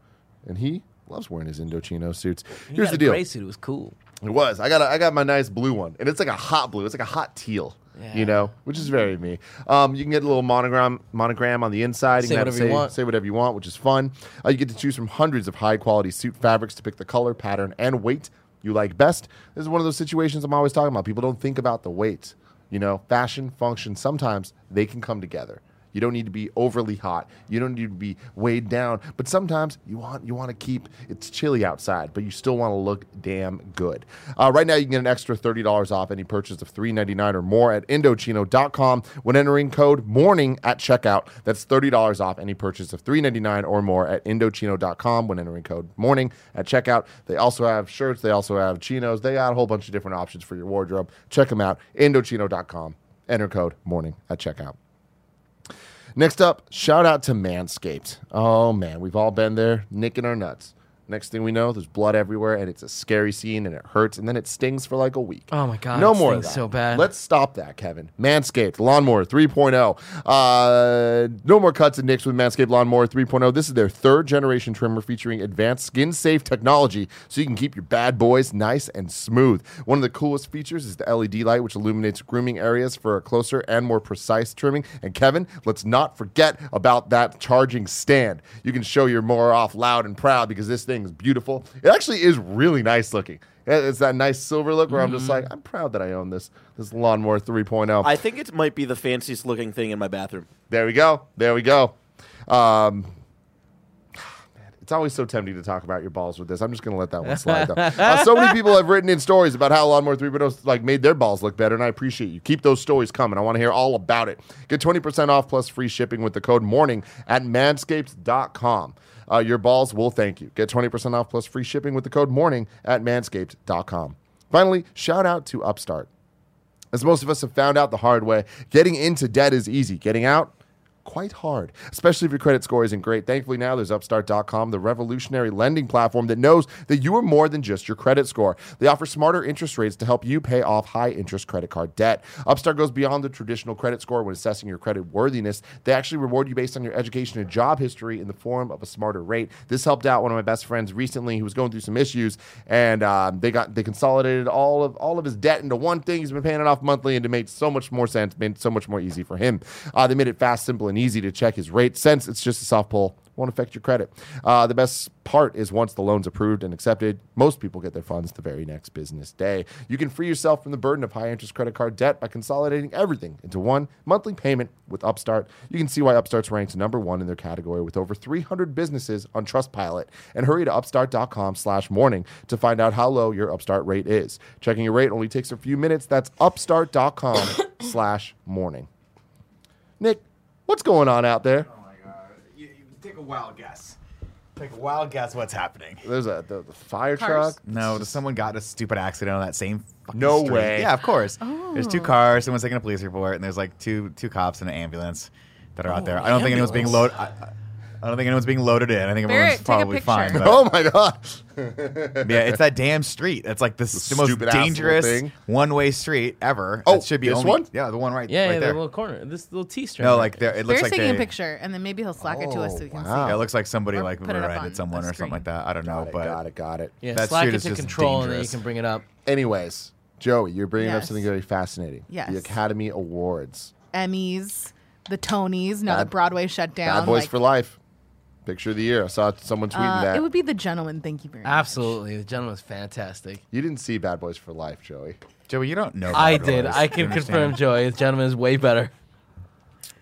and he loves wearing his Indochino suits. You Here's got the a deal. Gray suit it was cool. It was. I got. A, I got my nice blue one, and it's like a hot blue. It's like a hot teal. You know, which is very me. Um, you can get a little monogram monogram on the inside. You Say can whatever you say, want. say whatever you want, which is fun. Uh, you get to choose from hundreds of high quality suit fabrics to pick the color, pattern, and weight you like best. This is one of those situations I'm always talking about. People don't think about the weight. You know, fashion, function. Sometimes they can come together. You don't need to be overly hot. You don't need to be weighed down. But sometimes you want you want to keep it's chilly outside, but you still want to look damn good. Uh, right now, you can get an extra thirty dollars off any purchase of three ninety nine or more at Indochino.com when entering code Morning at checkout. That's thirty dollars off any purchase of three ninety nine or more at Indochino.com when entering code Morning at checkout. They also have shirts. They also have chinos. They got a whole bunch of different options for your wardrobe. Check them out. Indochino.com. Enter code Morning at checkout. Next up, shout out to Manscaped. Oh man, we've all been there, nicking our nuts. Next thing we know, there's blood everywhere, and it's a scary scene, and it hurts, and then it stings for like a week. Oh my God, No it more of stings that. so bad. Let's stop that, Kevin. Manscaped Lawnmower 3.0. Uh, no more cuts and nicks with Manscaped Lawnmower 3.0. This is their third generation trimmer featuring advanced skin safe technology, so you can keep your bad boys nice and smooth. One of the coolest features is the LED light, which illuminates grooming areas for a closer and more precise trimming. And Kevin, let's not forget about that charging stand. You can show your more off loud and proud because this thing is beautiful. It actually is really nice looking. It's that nice silver look where I'm just like, I'm proud that I own this this lawnmower 3.0. I think it might be the fanciest looking thing in my bathroom. There we go. There we go. Um, man, it's always so tempting to talk about your balls with this. I'm just going to let that one slide, though. *laughs* Uh, so many people have written in stories about how Lawnmower 3.0 like made their balls look better, and I appreciate you. Keep those stories coming. I want to hear all about it. Get 20% off plus free shipping with the code MORNING at manscaped.com. Uh, your balls will thank you. Get 20% off plus free shipping with the code MORNING at manscaped.com. Finally, shout out to Upstart. As most of us have found out the hard way, getting into debt is easy. Getting out, quite hard, especially if your credit score isn't great. Thankfully, now there's Upstart.com, the revolutionary lending platform that knows that you are more than just your credit score. They offer smarter interest rates to help you pay off high interest credit card debt. Upstart goes beyond the traditional credit score when assessing your credit worthiness. They actually reward you based on your education and job history in the form of a smarter rate. This helped out one of my best friends recently who was going through some issues, and um, they got they consolidated all of all of his debt into one thing. He's been paying it off monthly, and it made so much more sense, made so much more easy for him. Uh, they made it fast, simple, and easy to check his rate. Since it's just a soft pull, won't affect your credit. Uh, the best part is once the loan's approved and accepted, most people get their funds the very next business day. You can free yourself from the burden of high interest credit card debt by consolidating everything into one monthly payment with Upstart. You can see why Upstart's ranked number one in their category with over 300 businesses on Trustpilot. And hurry to upstart.com slash morning to find out how low your Upstart rate is. Checking your rate only takes a few minutes. That's upstart.com *coughs* slash morning. Nick, what's going on out there? Oh my god! You, you take a wild guess. Take a wild guess. What's happening? There's a the, the fire Cars. truck. No, does someone got in a stupid accident on that same fucking No street? way. Yeah, of course. Oh. There's two oh. cars. Someone's taking a police report, and there's like two two cops and an ambulance that are out oh, there. I don't think anyone's being loaded. I, I- I don't think anyone's being loaded in. I think Barrett, everyone's take a probably picture. fine. But, *laughs* Oh my god! *laughs* yeah, it's that damn street. It's like the, s- the most stupid asshole dangerous thing. one-way street ever. Oh, that should be this only, one? Yeah, the one right, Yeah, right yeah, the there. little corner, this little T string. No, like there. It looks Bear's like taking they, a picture, and then maybe he'll slack it to us so we can Oh, see. Yeah, it looks like somebody Or like put it up rear-ended someone the or something screen. like that. I don't know, got it, but got it, got it. yeah, that slack street it is to just control, and then you dangerous. can bring it up. Anyways, Joey, you're bringing up Yes. something very fascinating. Yes. The Academy Awards. Emmys, the Tonys. Now Bad- that Broadway shut down. Bad Boys like, for Life. Picture of the year. I saw someone tweeting uh, that. It would be the gentleman. Thank you very much. Absolutely, the gentleman gentleman's fantastic. you didn't see Bad Boys for Life, Joey. Joey, you don't know. I Bad did. Boys. I can confirm, Joey. The gentleman is way better.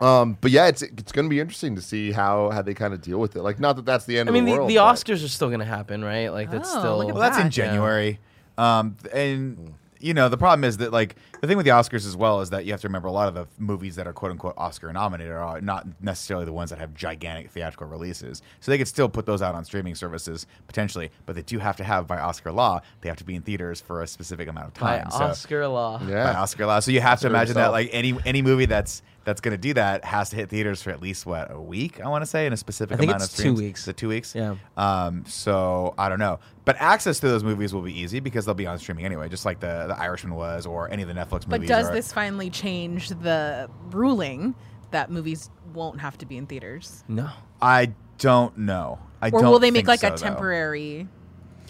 Um, but yeah, it's it's going to be interesting to see how how they kind of deal with it. Like, not that that's the end I mean, of the, the, world. the Oscars are still going to happen, right? Like that's Oh, still. look at Well, that's in that. January. Um, and you know the problem is that like the thing with the Oscars as well is that you have to remember a lot of the movies that are quote unquote Oscar nominated are not necessarily the ones that have gigantic theatrical releases. So they could still put those out on streaming services potentially, but they do have to have by Oscar law they have to be in theaters for a specific amount of by time. so, Oscar law. Yeah. by Oscar law. So you have to imagine himself. that like any any movie that's that's going to do that has to hit theaters for at least what a week. I want to say in a specific I think amount it's of two weeks. Is it two weeks? Yeah. Um. So I don't know, but access to those movies will be easy because they'll be on streaming anyway, just like the the Irishman was, or any of the Netflix movies. But does are- this finally change the ruling that movies won't have to be in theaters? No. I don't know. I Or don't. Or will they make like so, a though. temporary?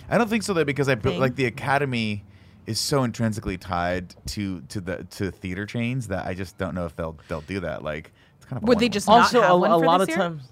I don't think so though because I thing? like the Academy is so intrinsically tied to to the to theater chains that I just don't know if they'll they'll do that. Like it's kind of Would they one- just not Also, have a, one a for lot this of year? times.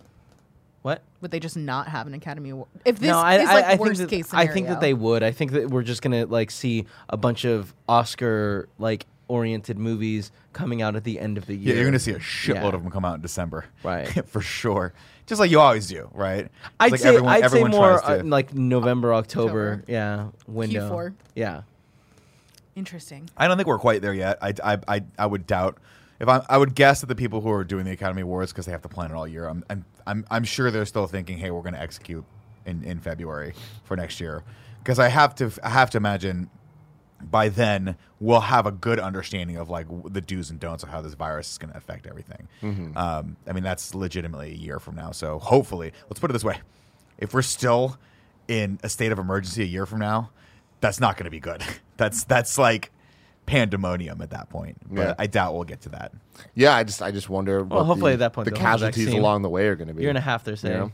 What? Would they just not have an Academy Award? If this no, I, is like I worst think that, case I think that they would. I think that we're just gonna like see a bunch of Oscar like oriented movies coming out at the end of the year. Yeah, you're going to see a shitload Yeah. of them come out in December. Right. *laughs* For sure. Just like you always do, right? I'd like say everyone- I'd say more uh, like November, October. October. Yeah, window. Q4. Yeah. Interesting. I don't think we're quite there yet. I, I, I, I would doubt. If I, I would guess that the people who are doing the Academy Awards because they have to plan it all year. I'm, I'm, I'm, I'm sure they're still thinking, hey, we're going to execute in, in February for next year. Because I have to, I have to imagine by then we'll have a good understanding of like the do's and don'ts of how this virus is going to affect everything. Um, I mean, that's legitimately a year from now. So hopefully, let's put it this way: if we're still in a state of emergency a year from now, that's not going to be good. *laughs* that's that's like pandemonium at that point. But Yeah. I doubt we'll get to that. Yeah, I just I just wonder. Well, what hopefully the, at that point the they'll have a casualties vaccine. along the way are going to be. Year and a half, they're saying. know?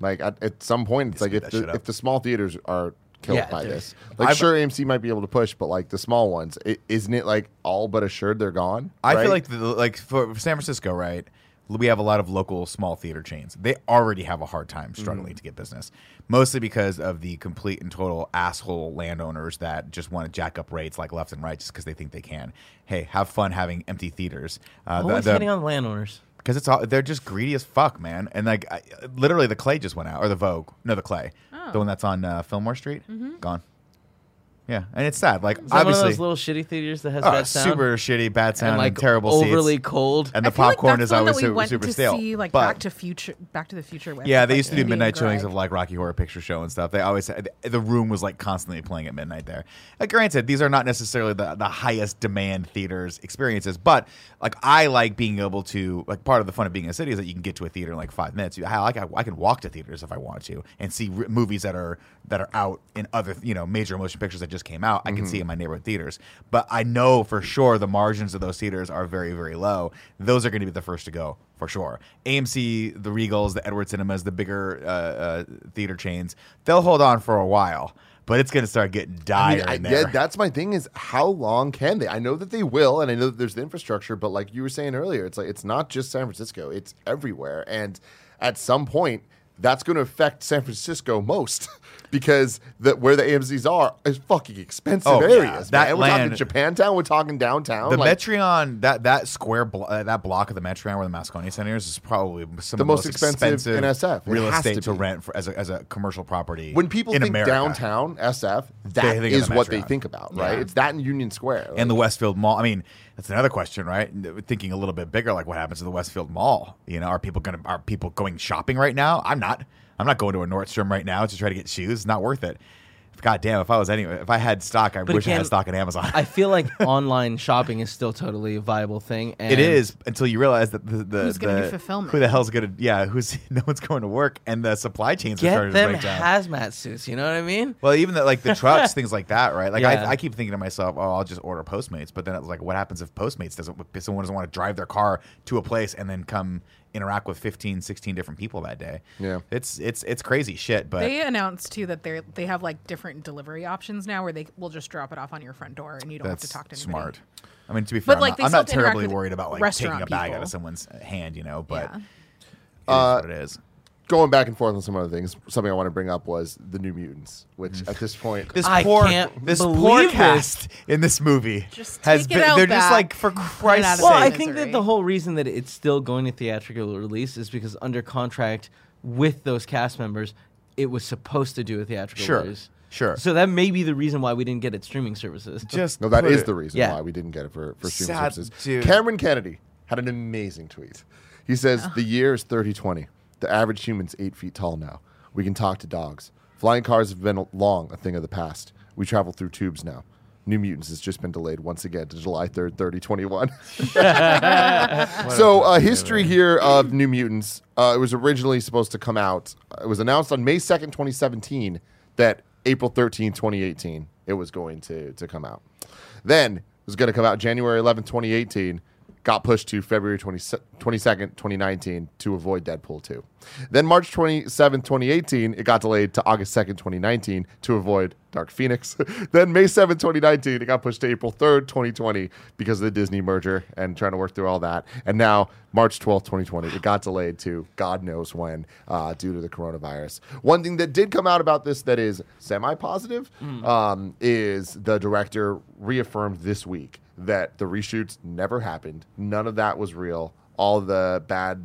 Like at, at some point, it's like if the, if the small theaters are killed Yeah, by they're- this, like I've- sure AMC might be able to push, but like the small ones, is isn't it like all but assured they're gone? I right? feel like the, like for San Francisco, right? We have a lot of local small theater chains. They already have a hard time struggling Mm-hmm. to get business, mostly because of the complete and total asshole landowners that just want to jack up rates like left and right just because they think they can. Hey, have fun having empty theaters. Uh, the- Always the- hitting on landowners. because it's all they're just greedy as fuck, man. And like, I, literally, the Clay just went out, or the Vogue, no, the Clay, Oh. the one that's on uh, Fillmore Street, gone. Yeah, and it's sad. Like Is that one of obviously, those little shitty theaters that has oh, bad sound super shitty, bad sound, and like terrible overly seats, cold? and the I feel like popcorn that's is the one always that we super, went super to stale. see like but Back to Future, Back to the Future with. yeah, with, they like, used to do Andy and midnight showings of like Rocky Horror Picture Show and stuff. They always had, the room was like constantly playing at midnight there. Uh, granted, these are not necessarily the, the highest demand theaters experiences, but like I like being able to like part of the fun of being in a city is that you can get to a theater in like five minutes. I like I, I can walk to theaters if I want to and see r- movies that are that are out in other you know major motion pictures that just came out. I can see in my neighborhood theaters, but I know for sure the margins of those theaters are very very low. Those are going to be the first to go for sure. AMC, the Regals, the Edward Cinemas, the bigger uh, uh, theater chains, they'll hold on for a while, but it's going to start getting dire I mean, I, yeah, that's my thing is how long can they? I know that they will, and I know that there's the infrastructure, but like you were saying earlier, it's like it's not just San Francisco; it's everywhere, and at some point, that's going to affect San Francisco most *laughs* because the where the AMC's are is fucking expensive Oh, yeah. areas. That man. We're talking land- Japantown, we're talking downtown. the like, Metreon, that that square, blo- uh, that block of the Metreon where the Moscone Center is, is probably some The of most most expensive in SF. It real estate to to, rent for, as a as a commercial property. when people in think America. downtown SF, that is the what they think about, right? Yeah. It's that in Union Square, and the Westfield Mall. I mean, that's another question, right? Thinking a little bit bigger, like what happens to the Westfield Mall? You know, are people gonna are people going shopping right now? I'm not. I'm not going to a Nordstrom right now to try to get shoes. It's not worth it. God damn, if I was anyway, if I had stock, I But wish I had stock in Amazon. I feel like *laughs* online shopping is still totally a viable thing. And It is until you realize that the, the Who's gonna do fulfillment? Who the hell's gonna? Yeah, who's *laughs* no one's going to work, and the supply chains are Get starting them to break down. hazmat suits. You know what I mean? well, even the, like the trucks, *laughs* things like that, right? Like Yeah. I, I keep thinking to myself, oh, I'll just order Postmates, but then it's like, what happens if Postmates doesn't? If someone doesn't want to drive their car to a place and then come interact with 15, 16 different people that day? Yeah. it's it's it's crazy shit. But They announced too that they they have like different delivery options now, where they will just drop it off on your front door and you don't have to talk to anybody. smart. I mean, to be fair, But, like, I'm not, I'm not have to interact terribly worried about like taking a bag out of someone's hand, you know. But Yeah. it is Uh, what it is. Going back and forth on some other things. Something I want to bring up was the New Mutants, which mm. at this point, This I poor, can't this poor cast in this movie Just has been. out they're just like for Put it Christ's sake. Well, I think that the whole reason that it's still going to theatrical release is because under contract with those cast members, it was supposed to do a theatrical Sure, release. sure. So that may be the reason why we didn't get it streaming services. just no, that is it- the reason Yeah. why we didn't get it for for streaming Sad services. dude. Cameron Kennedy had an amazing tweet. He says the year is 3020. The average human's eight feet tall now. We can talk to dogs. Flying cars have been long a thing of the past. We travel through tubes now. New Mutants has just been delayed once again to July 3rd, 3021. *laughs* so, uh, history here of New Mutants. Uh, it was originally supposed to come out. It was announced on May 2nd, 2017, that April 13, 2018, it was going to, to come out. Then it was going to come out January 11th, 2018. Got pushed to February 20, 22nd, 2019 to avoid Deadpool 2. Then March 27th, 2018, it got delayed to August 2nd, 2019 to avoid Dark Phoenix. *laughs* then May 7th, 2019, it got pushed to April 3rd, 2020 because of the Disney merger and trying to work through all that. And now March 12th, 2020, it got delayed to God knows when uh, due to the coronavirus. One thing that did come out about this that is semi positive um, is the director reaffirmed this week that the reshoots never happened. None of that was real. All the bad,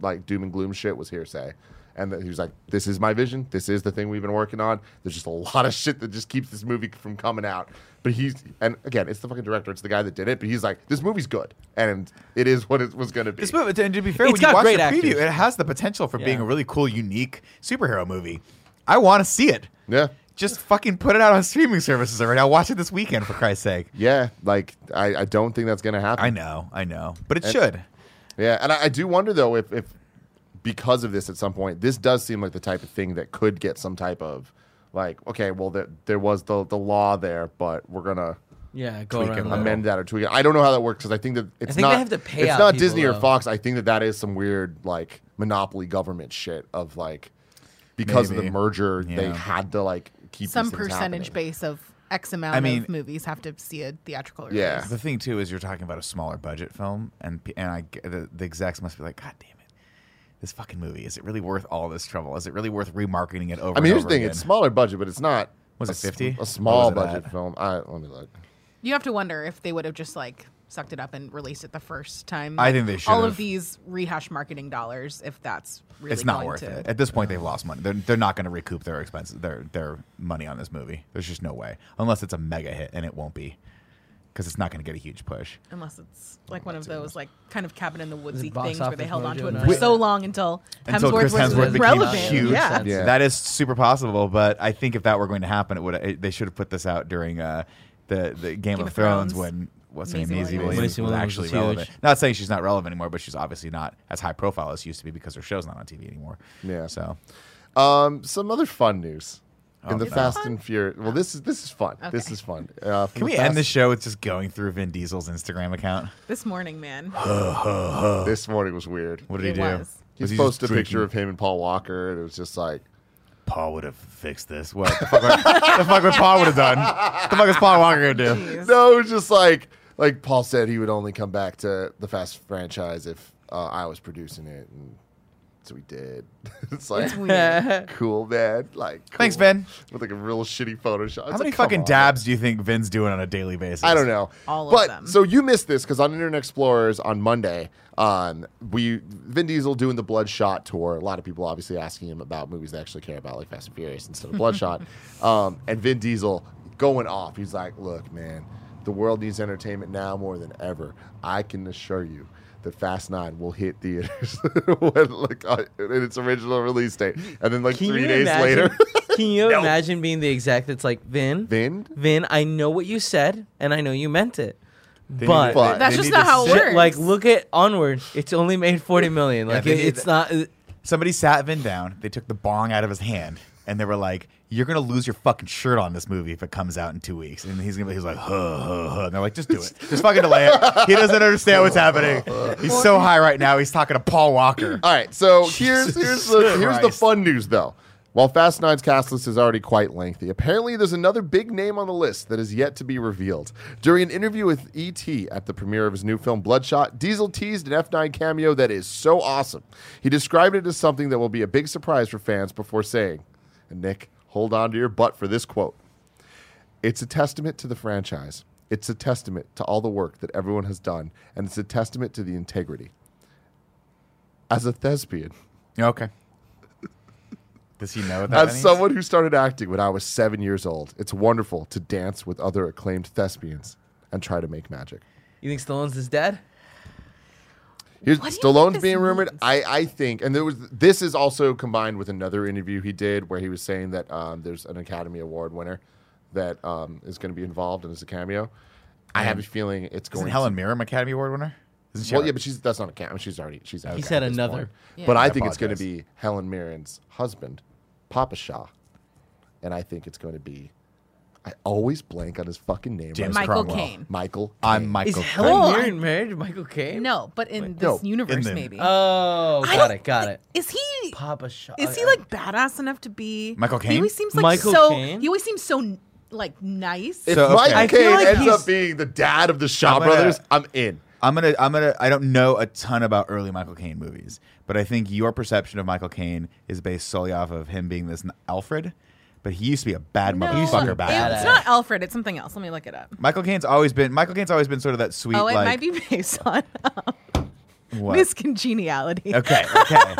like doom and gloom shit was hearsay. And that he was like, "This is my vision. This is the thing we've been working on." There's just a lot of shit that just keeps this movie from coming out. But he's, and again, it's the fucking director. It's the guy that did it. But he's like, "This movie's good, and it is what it was going to be." This movie, and to be fair, It's when you watch great the preview, actors. it has the potential for being a really cool, unique superhero movie. I want to see it. yeah, Just fucking put it out on streaming services already. I'll watch it this weekend for Christ's sake. yeah. Like, I, I don't think that's going to happen. I know, I know, but it And- should. Yeah, and I, I do wonder though if, if because of this at some point, this does seem like the type of thing that could get some type of like, okay, well, there, there was the the law there, but we're gonna Yeah, go Tweak it around a the- little. amend that or tweak it. I don't know how that works because I think that it's think not. they have to pay it's out not people, Disney or. Fox. I think that that is some weird like monopoly government shit of like because of the merger, they had to like keep Some percentage happening. base of X amount I mean- of movies have to see a theatrical release. Yeah. The thing too is you're talking about a smaller budget film, and and I g- the, the execs must be like, God damn it, this fucking movie is it really worth all this trouble? Is it really worth remarketing it over? I mean, and here's the thing: again? it's smaller budget, but it's not. Was it 50? A small budget at? film. I let me look. You have to wonder if they would have just like sucked it up and released it the first time. I think they All should've. of these rehash marketing dollars, if that's really it's not going worth to, it. At this point, they've lost money. They're, they're not going to recoup their expenses, their their money on this movie. There's just no way, unless it's a mega hit, and it won't be, because it's not going to get a huge push. unless it's like one of those like kind of cabin in the woodsy box things where they office held onto mojo it for With- so long until Until Hemsworth Chris was Hemsworth became relevant. huge. Yeah. Yeah. That is super possible, but I think if that were going to happen, it would. It, they should have put this out during uh, the the Game, of, of Thrones, Thrones. when what's her name, Maisie Maisie Williams. Williams, Maisie was Williams actually was huge. relevant. Not saying she's not relevant anymore, but she's obviously not as high profile as she used to be because her show's not on TV anymore. Yeah. So Um, some other fun news. Oh, in the no. Fast and Furious. Well, this is this is fun. This is fun. Uh, can we the end the show with just going through Vin Diesel's Instagram account? This morning, man. *sighs* This morning was weird. What did he It do? was. He Was he posted a picture of him and Paul Walker, and it was just like, Paul would have fixed this. What the fuck? Would, *laughs* the fuck would Paul would have done? The fuck is Paul Walker gonna do? Jeez. no, it was just like, like Paul said he would only come back to the Fast franchise if uh, I was producing it, and so he did. *laughs* it's like It's weird. *laughs* cool, man. Like, Thanks, cool. Ben. With like a real shitty Photoshop. How It's many like, come fucking on, dabs do you think Vin's doing on a daily basis? I don't know. All of but, them. So you missed this because on Internet Explorers on Monday, um, we Vin Diesel doing the Bloodshot tour. A lot of people obviously asking him about movies they actually care about, like Fast and Furious instead of *laughs* Bloodshot. um, and Vin Diesel going off. He's like, "Look, man, the world needs entertainment now more than ever. I can assure you." That Fast Nine will hit theaters *laughs* when, like, uh, in its original release date, and then like Can three you days imagine, later, *laughs* can you *laughs* No. imagine being the exact that's like Vin? Vin, Vin, I know what you said, and I know you meant it. They But- to- But- That's just not how it works. Like, look at Onward. It's only made forty million. Like, they it, it's to- not. uh, Somebody sat Vin down. They took the bong out of his hand, and they were like, "You're gonna lose your fucking shirt on this movie if it comes out in two weeks." And he's gonna, be, he's like, "Huh, huh, huh." And they're like, "Just do it. Just fucking delay it." He doesn't understand what's happening. He's so high right now. He's talking to Paul Walker. All right, so *laughs* here's here's the here's the Christ. fun news though. While Fast Nine's cast list is already quite lengthy, apparently there's another big name on the list that is yet to be revealed. During an interview with E.T. at the premiere of his new film Bloodshot, Diesel teased an F9 cameo that is so awesome. He described it as something that will be a big surprise for fans before saying, and Nick, hold on to your butt for this quote. It's a testament to the franchise. It's a testament to all the work that everyone has done, and it's a testament to the integrity. As a thespian, Okay. Does he know that As means? someone who started acting when I was seven years old, it's wonderful to dance with other acclaimed thespians and try to make magic. You think Stallone's his dad? Here's What do you Stallone's think being rumored. means? I, I think, and there was this is also combined with another interview he did where he was saying that um, there's an Academy Award winner that um, is going to be involved and is a cameo. I have a feeling it's going. Isn't to, Helen Mirren Academy Award winner? Isn't she? Well, yeah, but she's that's not a cameo. She's already she's out. He at said another. Yeah. But I I think it's going to be Helen Mirren's husband, Papa Shaw, and I think it's going to be. I always blank on his fucking name. James? Michael Cromwell. Caine. Michael. I'm Caine. Michael. Is Caine. Helen Well, Mirren married to Michael Caine? No, but in Wait, this no, universe, in the- maybe. Oh, I got don't it, got it. Is he? Papa Shaw. Is he uh, like badass enough to be Michael He Caine? always seems like Michael so. Caine? He always seems so like nice. If So, okay. Michael I feel Caine like ends he's- up being the dad of the Shaw I'm gonna- brothers, I'm in. I'm gonna, I'm gonna, I don't know a ton about early Michael Caine movies, but I think your perception of Michael Caine is based solely off of him being this Alfred. But he used to be a bad no, motherfucker it- back. badass. It's not Alfred. It's something else. Let me look it up. Michael Caine's always been Michael Caine's always been sort of that sweet. oh, it like, might be based on um, what? Miss Congeniality. Okay, okay.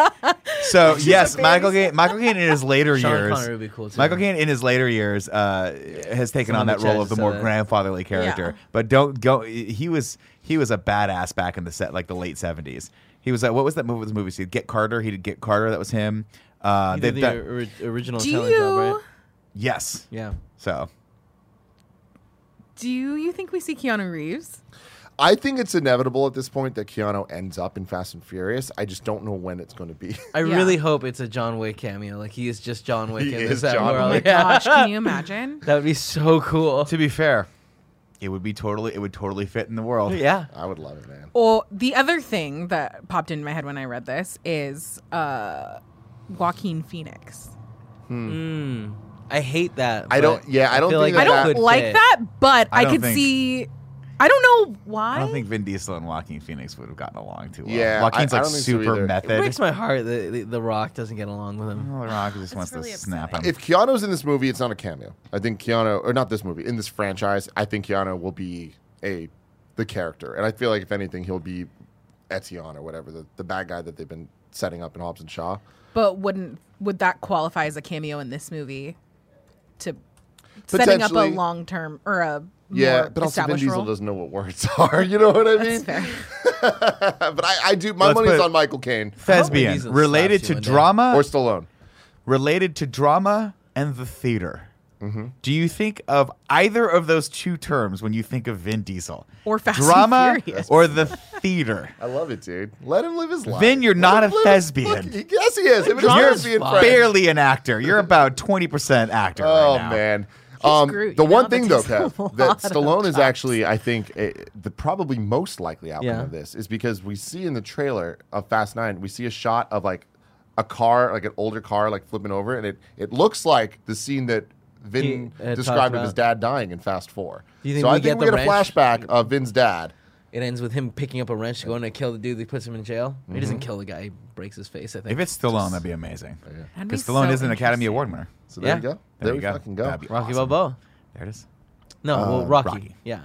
So yes, Michael baby. Caine. Michael Caine in his later Sean years. Connery would be cool too. Michael Caine in his later years uh, has taken Someone on in that the role chat of the just more said that. grandfatherly character. Yeah. But don't go. He was he was a badass back in the set like the late seventies. He was like, what was that movie? Was movie? He did Get Carter. He did Get Carter. That was him. Uh, they- did the that- ori- original Do Italian job, you right? yes. Yeah. So do you think we see Keanu Reeves? I think it's inevitable at this point that Keanu ends up in Fast and Furious. I just don't know when it's going to be. I Yeah. really hope it's a John Wick cameo. Like he is just John Wick He in is this John world. Oh Wick. Yeah. gosh, can you *laughs* imagine? That would be so cool. to be fair, it would be totally it would totally fit in the world. Yeah. I would love it, man. Or the other thing that popped into my head when I read this is uh, Joaquin Phoenix. Mm. I hate that. I don't- yeah, I don't feel think like that I it don't that- like fit. that, but I I, could think- see. I don't know why. I don't think Vin Diesel and Joaquin Phoenix would have gotten along too well. Yeah, Joaquin's I- I like don't think so super either. It method. breaks my heart that the, the Rock doesn't get along with him. Oh, The Rock just wants really to snap him. If Keanu's in this movie, it's not a cameo. I think Keanu, or not this movie, in this franchise, I think Keanu will be a the character. And I feel like if anything, he'll be Eteon or whatever the, the bad guy that they've been setting up in Hobbs and Shaw. But wouldn't would that qualify as a cameo in this movie? To setting up a long term or a Yeah, more but also Vin Diesel role? doesn't know what words *laughs* are. You know what I mean? Fair. *laughs* but I, I do. My Let's money's on Michael Caine Thespian related to you one day. drama or Stallone. related to drama and the theater. Mm-hmm. Do you think of either of those two terms when you think of Vin Diesel? Or Fast and drama Furious. or the theater? *laughs* I love it, dude. Let him live his life. Vin, you're Let not a live- thespian. Look, he- yes, he is. Him You're barely an actor. You're about 20% actor Oh right now. man. Um, the you one know, thing though, takes Kev, *laughs* that Stallone is actually, I think, eh, the probably most likely outcome Yeah. of this is because we see in the trailer of Fast Nine, we see a shot of like a car, like an older car, like flipping over, and it it looks like the scene that Vin He, uh, described of his dad dying in Fast Four. Do you think so we I get think we the get a wrench? flashback of Vin's dad. It ends with him picking up a wrench, going to kill the dude that puts him in jail. He doesn't kill the guy; he breaks his face. I think. If it's Stallone, that'd be amazing. That'd Because be Stallone so is an Academy. Award winner. So there Yeah. you go. There There, you we go. fucking go. Rocky awesome. Balboa. There it is. No, Uh, well, Rocky. Rocky. Yeah.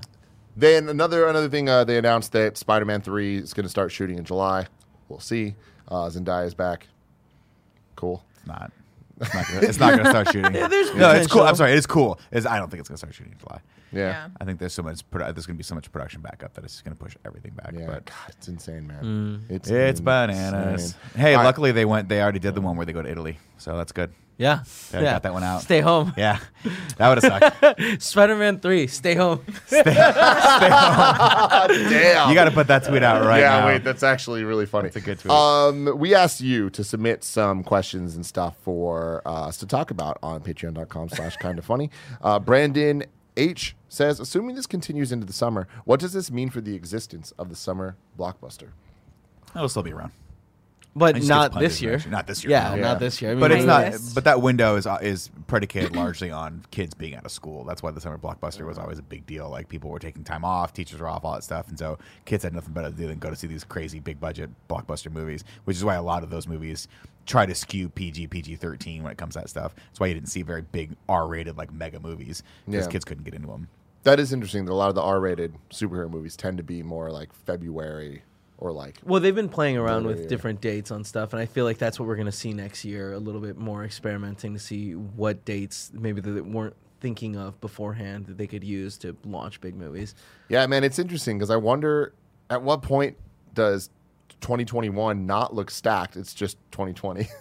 Then another another thing uh, they announced that Spider-Man Three is going to start shooting in July. We'll see. Uh, Zendaya is back. Cool. It's not. It's not gonna, it's not gonna start *laughs* shooting. there's no, it's cool. I'm sorry. It's cool. It's, I don't think it's gonna start shooting in July. Yeah. Yeah. I think there's so much. Produ- there's gonna be so much production backup that it's gonna push everything back. Yeah, But God, it's insane, man. Mm. It's it's insane. bananas. Hey, All right. luckily they went. They already did the one where they go to Italy, so that's good. Yeah. They yeah. got that one out. Stay home. Yeah, that would have sucked. *laughs* Spider-Man Three. Stay home. Stay, stay home. *laughs* Damn. you got to put that tweet out right yeah, now. wait, that's actually really funny. That's a good tweet. Um, we asked you to submit some questions and stuff for uh, us to talk about on patreon.com slash kind of funny. Uh, Brandon H says, assuming this continues into the summer, what does this mean for the existence of the summer blockbuster? It'll still be around. But not this year. eventually. Not this year, Yeah, no. Yeah. not this year. I mean, But it's not. August. But that window is uh, is predicated largely on kids being out of school. That's why the summer blockbuster was always a big deal. Like people were taking time off, teachers were off, all that stuff, and so kids had nothing better to do than go to see these crazy big budget blockbuster movies. Which is why a lot of those movies try to skew PG PG thirteen when it comes to that stuff. That's why you didn't see very big R rated like mega movies because Yeah. kids couldn't get into them. That is interesting that a lot of the R-rated superhero movies tend to be more like February or like Well, they've been playing around with different dates on stuff, and I feel like that's what we're going to see next year. A little bit more experimenting to see what dates maybe that they weren't thinking of beforehand that they could use to launch big movies. Yeah, man, it's interesting because I wonder at what point does 2021 not look stacked? It's just 2020. *laughs*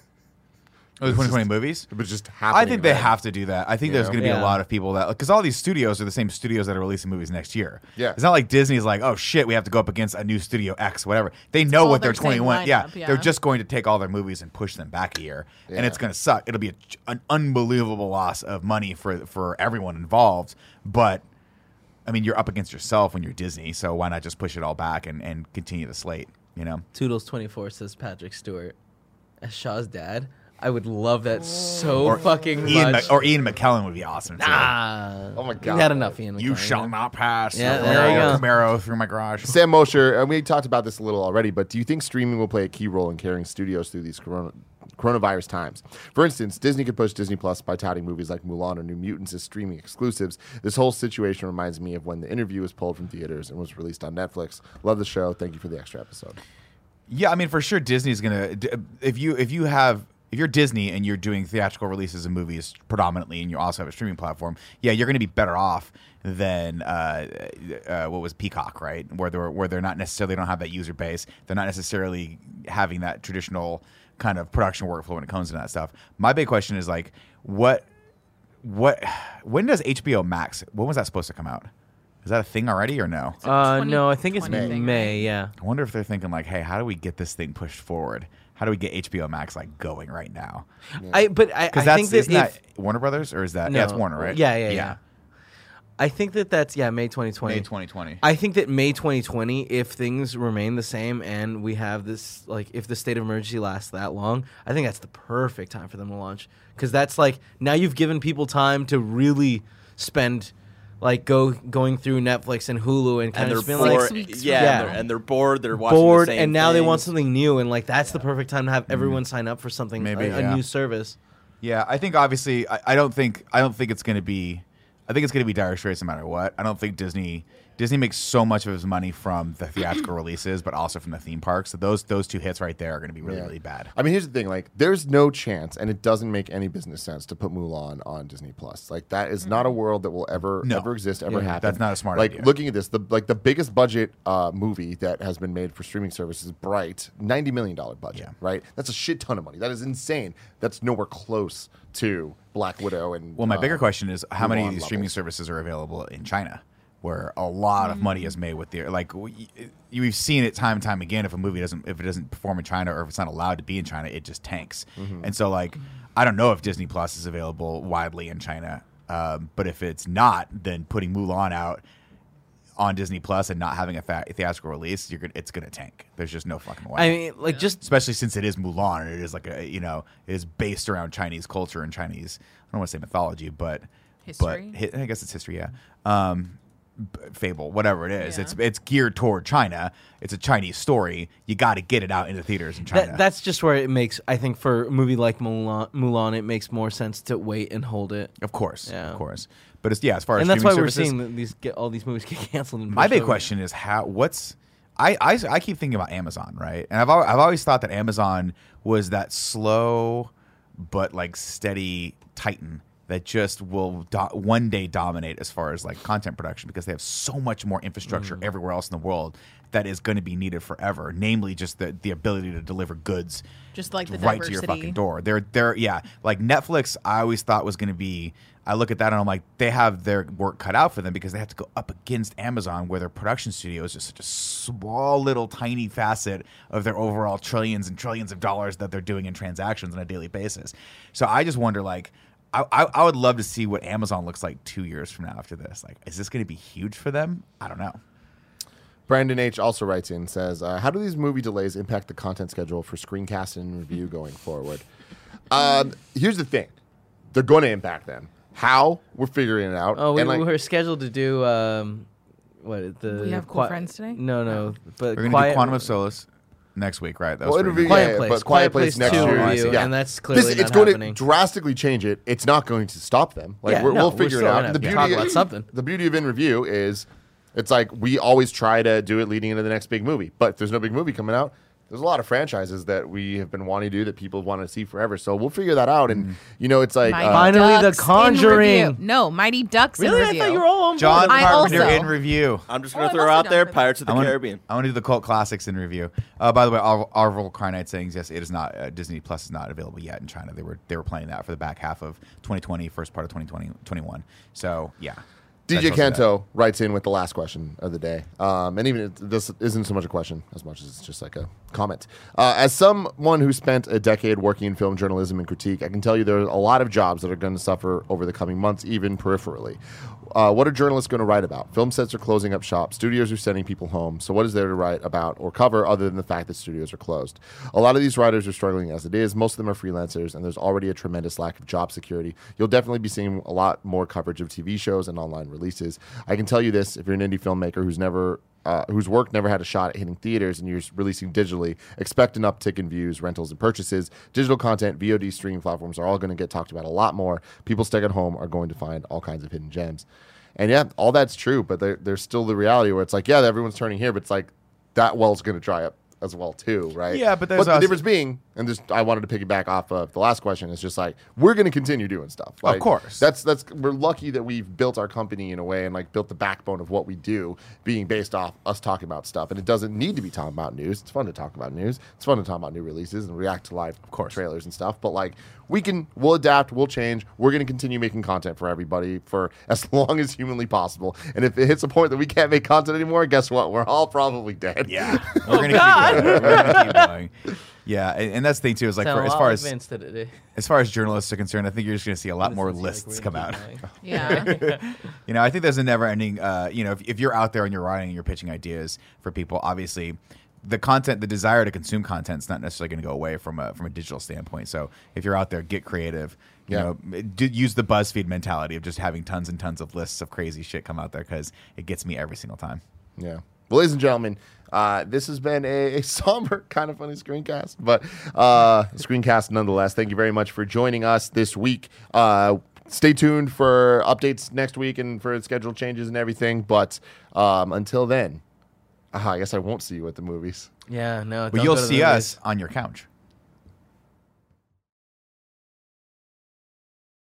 Oh, the 2020 movies. it was just I think they then. have to do that. I think You there's going to be Yeah. a lot of people that because all these studios are the same studios that are releasing movies next year. Yeah. it's not like Disney's like, oh shit, we have to go up against a new studio X, whatever. They know all what their their 21. yeah, yeah. they're just going to take all their movies and push them back a year, and it's going to suck. It'll be a, an unbelievable loss of money for for everyone involved, but. I mean, you're up against yourself when you're Disney, so why not just push it all back and, and continue the slate? You know, Toodles twenty four says Patrick Stewart as Shaw's dad. I would love that so Or fucking Ian much. Mc- or Ian McKellen would be awesome too. ah, Oh my We've God. had enough, Ian. You McKellen. shall not pass. Yeah, the there you Camaro- go. Camaro through my garage. Sam Mosher, and we talked about this a little already, but do you think streaming will play a key role in carrying studios through these corona, coronavirus times? For instance, Disney could push Disney Plus by touting movies like Mulan or New Mutants as streaming exclusives. This whole situation reminds me of when the interview was pulled from theaters and was released on Netflix. Love the show. Thank you for the extra episode. Yeah, I mean, for sure, Disney's gonna. If you if you have if you're Disney and you're doing theatrical releases of movies predominantly, and you also have a streaming platform, yeah, you're going to be better off than uh, uh, what was Peacock, right? Where they're where they're not necessarily don't have that user base. They're not necessarily having that traditional kind of production workflow when it comes to that stuff. My big question is like, what what when does HBO Max? When was that supposed to come out? Is that a thing already or no? Uh, no, I think it's May. thing, May, yeah. I wonder if they're thinking like, hey, how do we get this thing pushed forward? How do we get HBO Max like going right now? I but I, I that's think that isn't if, that Warner Brothers or is that yeah, it's Warner, right? Yeah, yeah, yeah. I think that that's yeah May 2020. May 2020. I think that May 2020, if things remain the same and we have this, like, if the state of emergency lasts that long, I think that's the perfect time for them to launch. Because that's like, now you've given people time to really spend, like, go going through Netflix and Hulu and kind and of they're just being bored. like, weeks yeah. And, they're, and they're bored. They're watching bored, the same and now they want something new. And, like, that's the perfect time to have mm-hmm. everyone sign up for something, Maybe, a, a new service. Yeah, I think obviously I, I don't think I don't think it's going to be I think it's going to be dire straits no matter what. I don't think Disney Disney makes so much of his money from the theatrical *clears throat* releases, but also from the theme parks. So those those two hits right there are going to be really Yeah. really bad. I mean, here's the thing: like, there's no chance, and it doesn't make any business sense to put Mulan on Disney Plus. Like, that is not a world that will ever No. ever exist, ever Yeah, happen. that's not a smart like, idea. looking at this, the like the biggest budget uh, movie that has been made for streaming services, Bright, ninety million dollar budget. Yeah. Right? That's a shit ton of money. That is insane. That's nowhere close to Black Widow and. Well, my uh, bigger question is how many of Mulan these streaming services are available in China, where a lot of money is made with the like. we- We've seen it time and time again. If a movie doesn't, if it doesn't perform in China, or if it's not allowed to be in China, it just tanks. Mm-hmm. And so, like, I don't know if Disney Plus is available widely in China, um, but if it's not, then putting Mulan out on Disney Plus and not having a fa- theatrical release, you're gonna, it's gonna tank. There's just no fucking way I mean, like just especially since it is Mulan and it is like a you know it is based around Chinese culture and Chinese I don't want to say mythology but History? but I guess it's history yeah um b- fable whatever it is Yeah. it's it's geared toward China it's a Chinese story you got to get it out into theaters in China that, that's just where it makes. I think for a movie like Mulan, Mulan, it makes more sense to wait and hold it. of course Yeah. of course but it's yeah as far as And that's why streaming we're seeing that these get all these movies get *laughs* canceled. My big over. question is how what's I, I, I keep thinking about Amazon, right? And I've I've always thought that Amazon was that slow but like steady titan that just will do- one day dominate as far as like content production because they have so much more infrastructure Mm. everywhere else in the world that is going to be needed forever. Namely, just the the ability to deliver goods Just like the right to your fucking door. They're they're yeah, like Netflix. I always thought was going to be. I look at that and I'm like, they have their work cut out for them because they have to go up against Amazon, where their production studio is just such a small little tiny facet of their overall trillions and trillions of dollars that they're doing in transactions on a daily basis. So I just wonder, like. I, I, I would love to see what Amazon looks like two years from now after this. Like, is this going to be huge for them? I don't know. Brandon H also writes in says, uh, "How do these movie delays impact the content schedule for screencast and review going forward?" *laughs* Um, here's the thing: they're going to impact them. How we're figuring it out. Oh, we, And, like, we were scheduled to do um, what the We have Cool Friends today? No, no, but We're going to do Quantum of Solace next week, right? That well, was interview, Quiet yeah, Place. but Quiet Quiet Place, Place next 2 year, review, yeah. and that's clearly this, it's going happening. to drastically change it. It's not going to stop them. Like Yeah, we're, no, we'll we're figure it out. The beauty, talk about something. the beauty of in review is, it's like we always try to do it leading into the next big movie. But if there's no big movie coming out, there's a lot of franchises that we have been wanting to do that people want to see forever. So we'll figure that out. And you know, it's like Mighty uh, Finally, The Ducks in Conjuring. No, Mighty Ducks Really, in I thought you were all on board. John I Carpenter also- in review. I'm just Oh, gonna I'm throw also out down there that. Pirates of the I wanna, Caribbean. I want to do the cult classics in review. Uh, by the way, Ar- Arvel Carnite saying yes, it is not uh, Disney Plus is not available yet in China. They were they were playing that for the back half of 2020, first part of 2020, 21. So yeah, That's DJ most of that. Kanto writes in with the last question of the day. Um, and even it, this isn't so much a question as much as it's just like a comment. Uh, as someone who spent a decade working in film journalism and critique, I can tell you there are a lot of jobs that are going to suffer over the coming months, even peripherally. Uh, what are journalists going to write about? Film sets are closing up shop. Studios are sending people home. So, what is there to write about or cover other than the fact that studios are closed? A lot of these writers are struggling as it is. Most of them are freelancers, and there's already a tremendous lack of job security. You'll definitely be seeing a lot more coverage of TV shows and online releases. I can tell you this: if you're an indie filmmaker who's never uh, whose work never had a shot at hitting theaters and you're releasing digitally, expect an uptick in views, rentals, and purchases. Digital content, VOD streaming platforms are all going to get talked about a lot more. People stuck at home are going to find all kinds of hidden gems. And yeah, all that's true, but there, there's still the reality where it's like, yeah, everyone's turning here, but it's like that well's going to dry up as well too, right? Yeah, but there's the difference being, and just I wanted to piggyback off of the last question. is just like we're going to continue doing stuff. Like, course. that's that's we're lucky that we've built our company in a way and like built the backbone of what we do being based off us talking about stuff and it doesn't need to be talking about news it's fun to talk about news it's fun to talk about new releases and react to live of course. trailers and stuff but like we can we'll adapt we'll change we're going to continue making content for everybody for as *laughs* long as humanly possible and if it hits a point that we can't make content anymore guess what we're all probably dead Yeah, *laughs* we're gonna, keep going. gonna keep going. Yeah, and, and that's the thing too is like for, as far as Vince did it. as far as journalists are concerned, I think you're just gonna see a lot more Listen, like, lists come out. *laughs* Yeah. You know, I think there's a never ending, uh, you know, if, if you're out there and you're writing and you're pitching ideas for people, obviously the content, the desire to consume content is not necessarily going to go away from a, from a digital standpoint. So if you're out there, get creative, you Yeah. know, do, use the BuzzFeed mentality of just having tons and tons of lists of crazy shit come out there because it gets me every single time. Yeah. Well, ladies and gentlemen, uh, this has been a, a *laughs* somber, kind of funny screencast, but uh, screencast nonetheless. Thank you very much for joining us this week. Uh, stay tuned for updates next week and for schedule changes and everything. But um, until then, uh, I guess I won't see you at the movies. Yeah, no. But you'll go to the see us on your couch.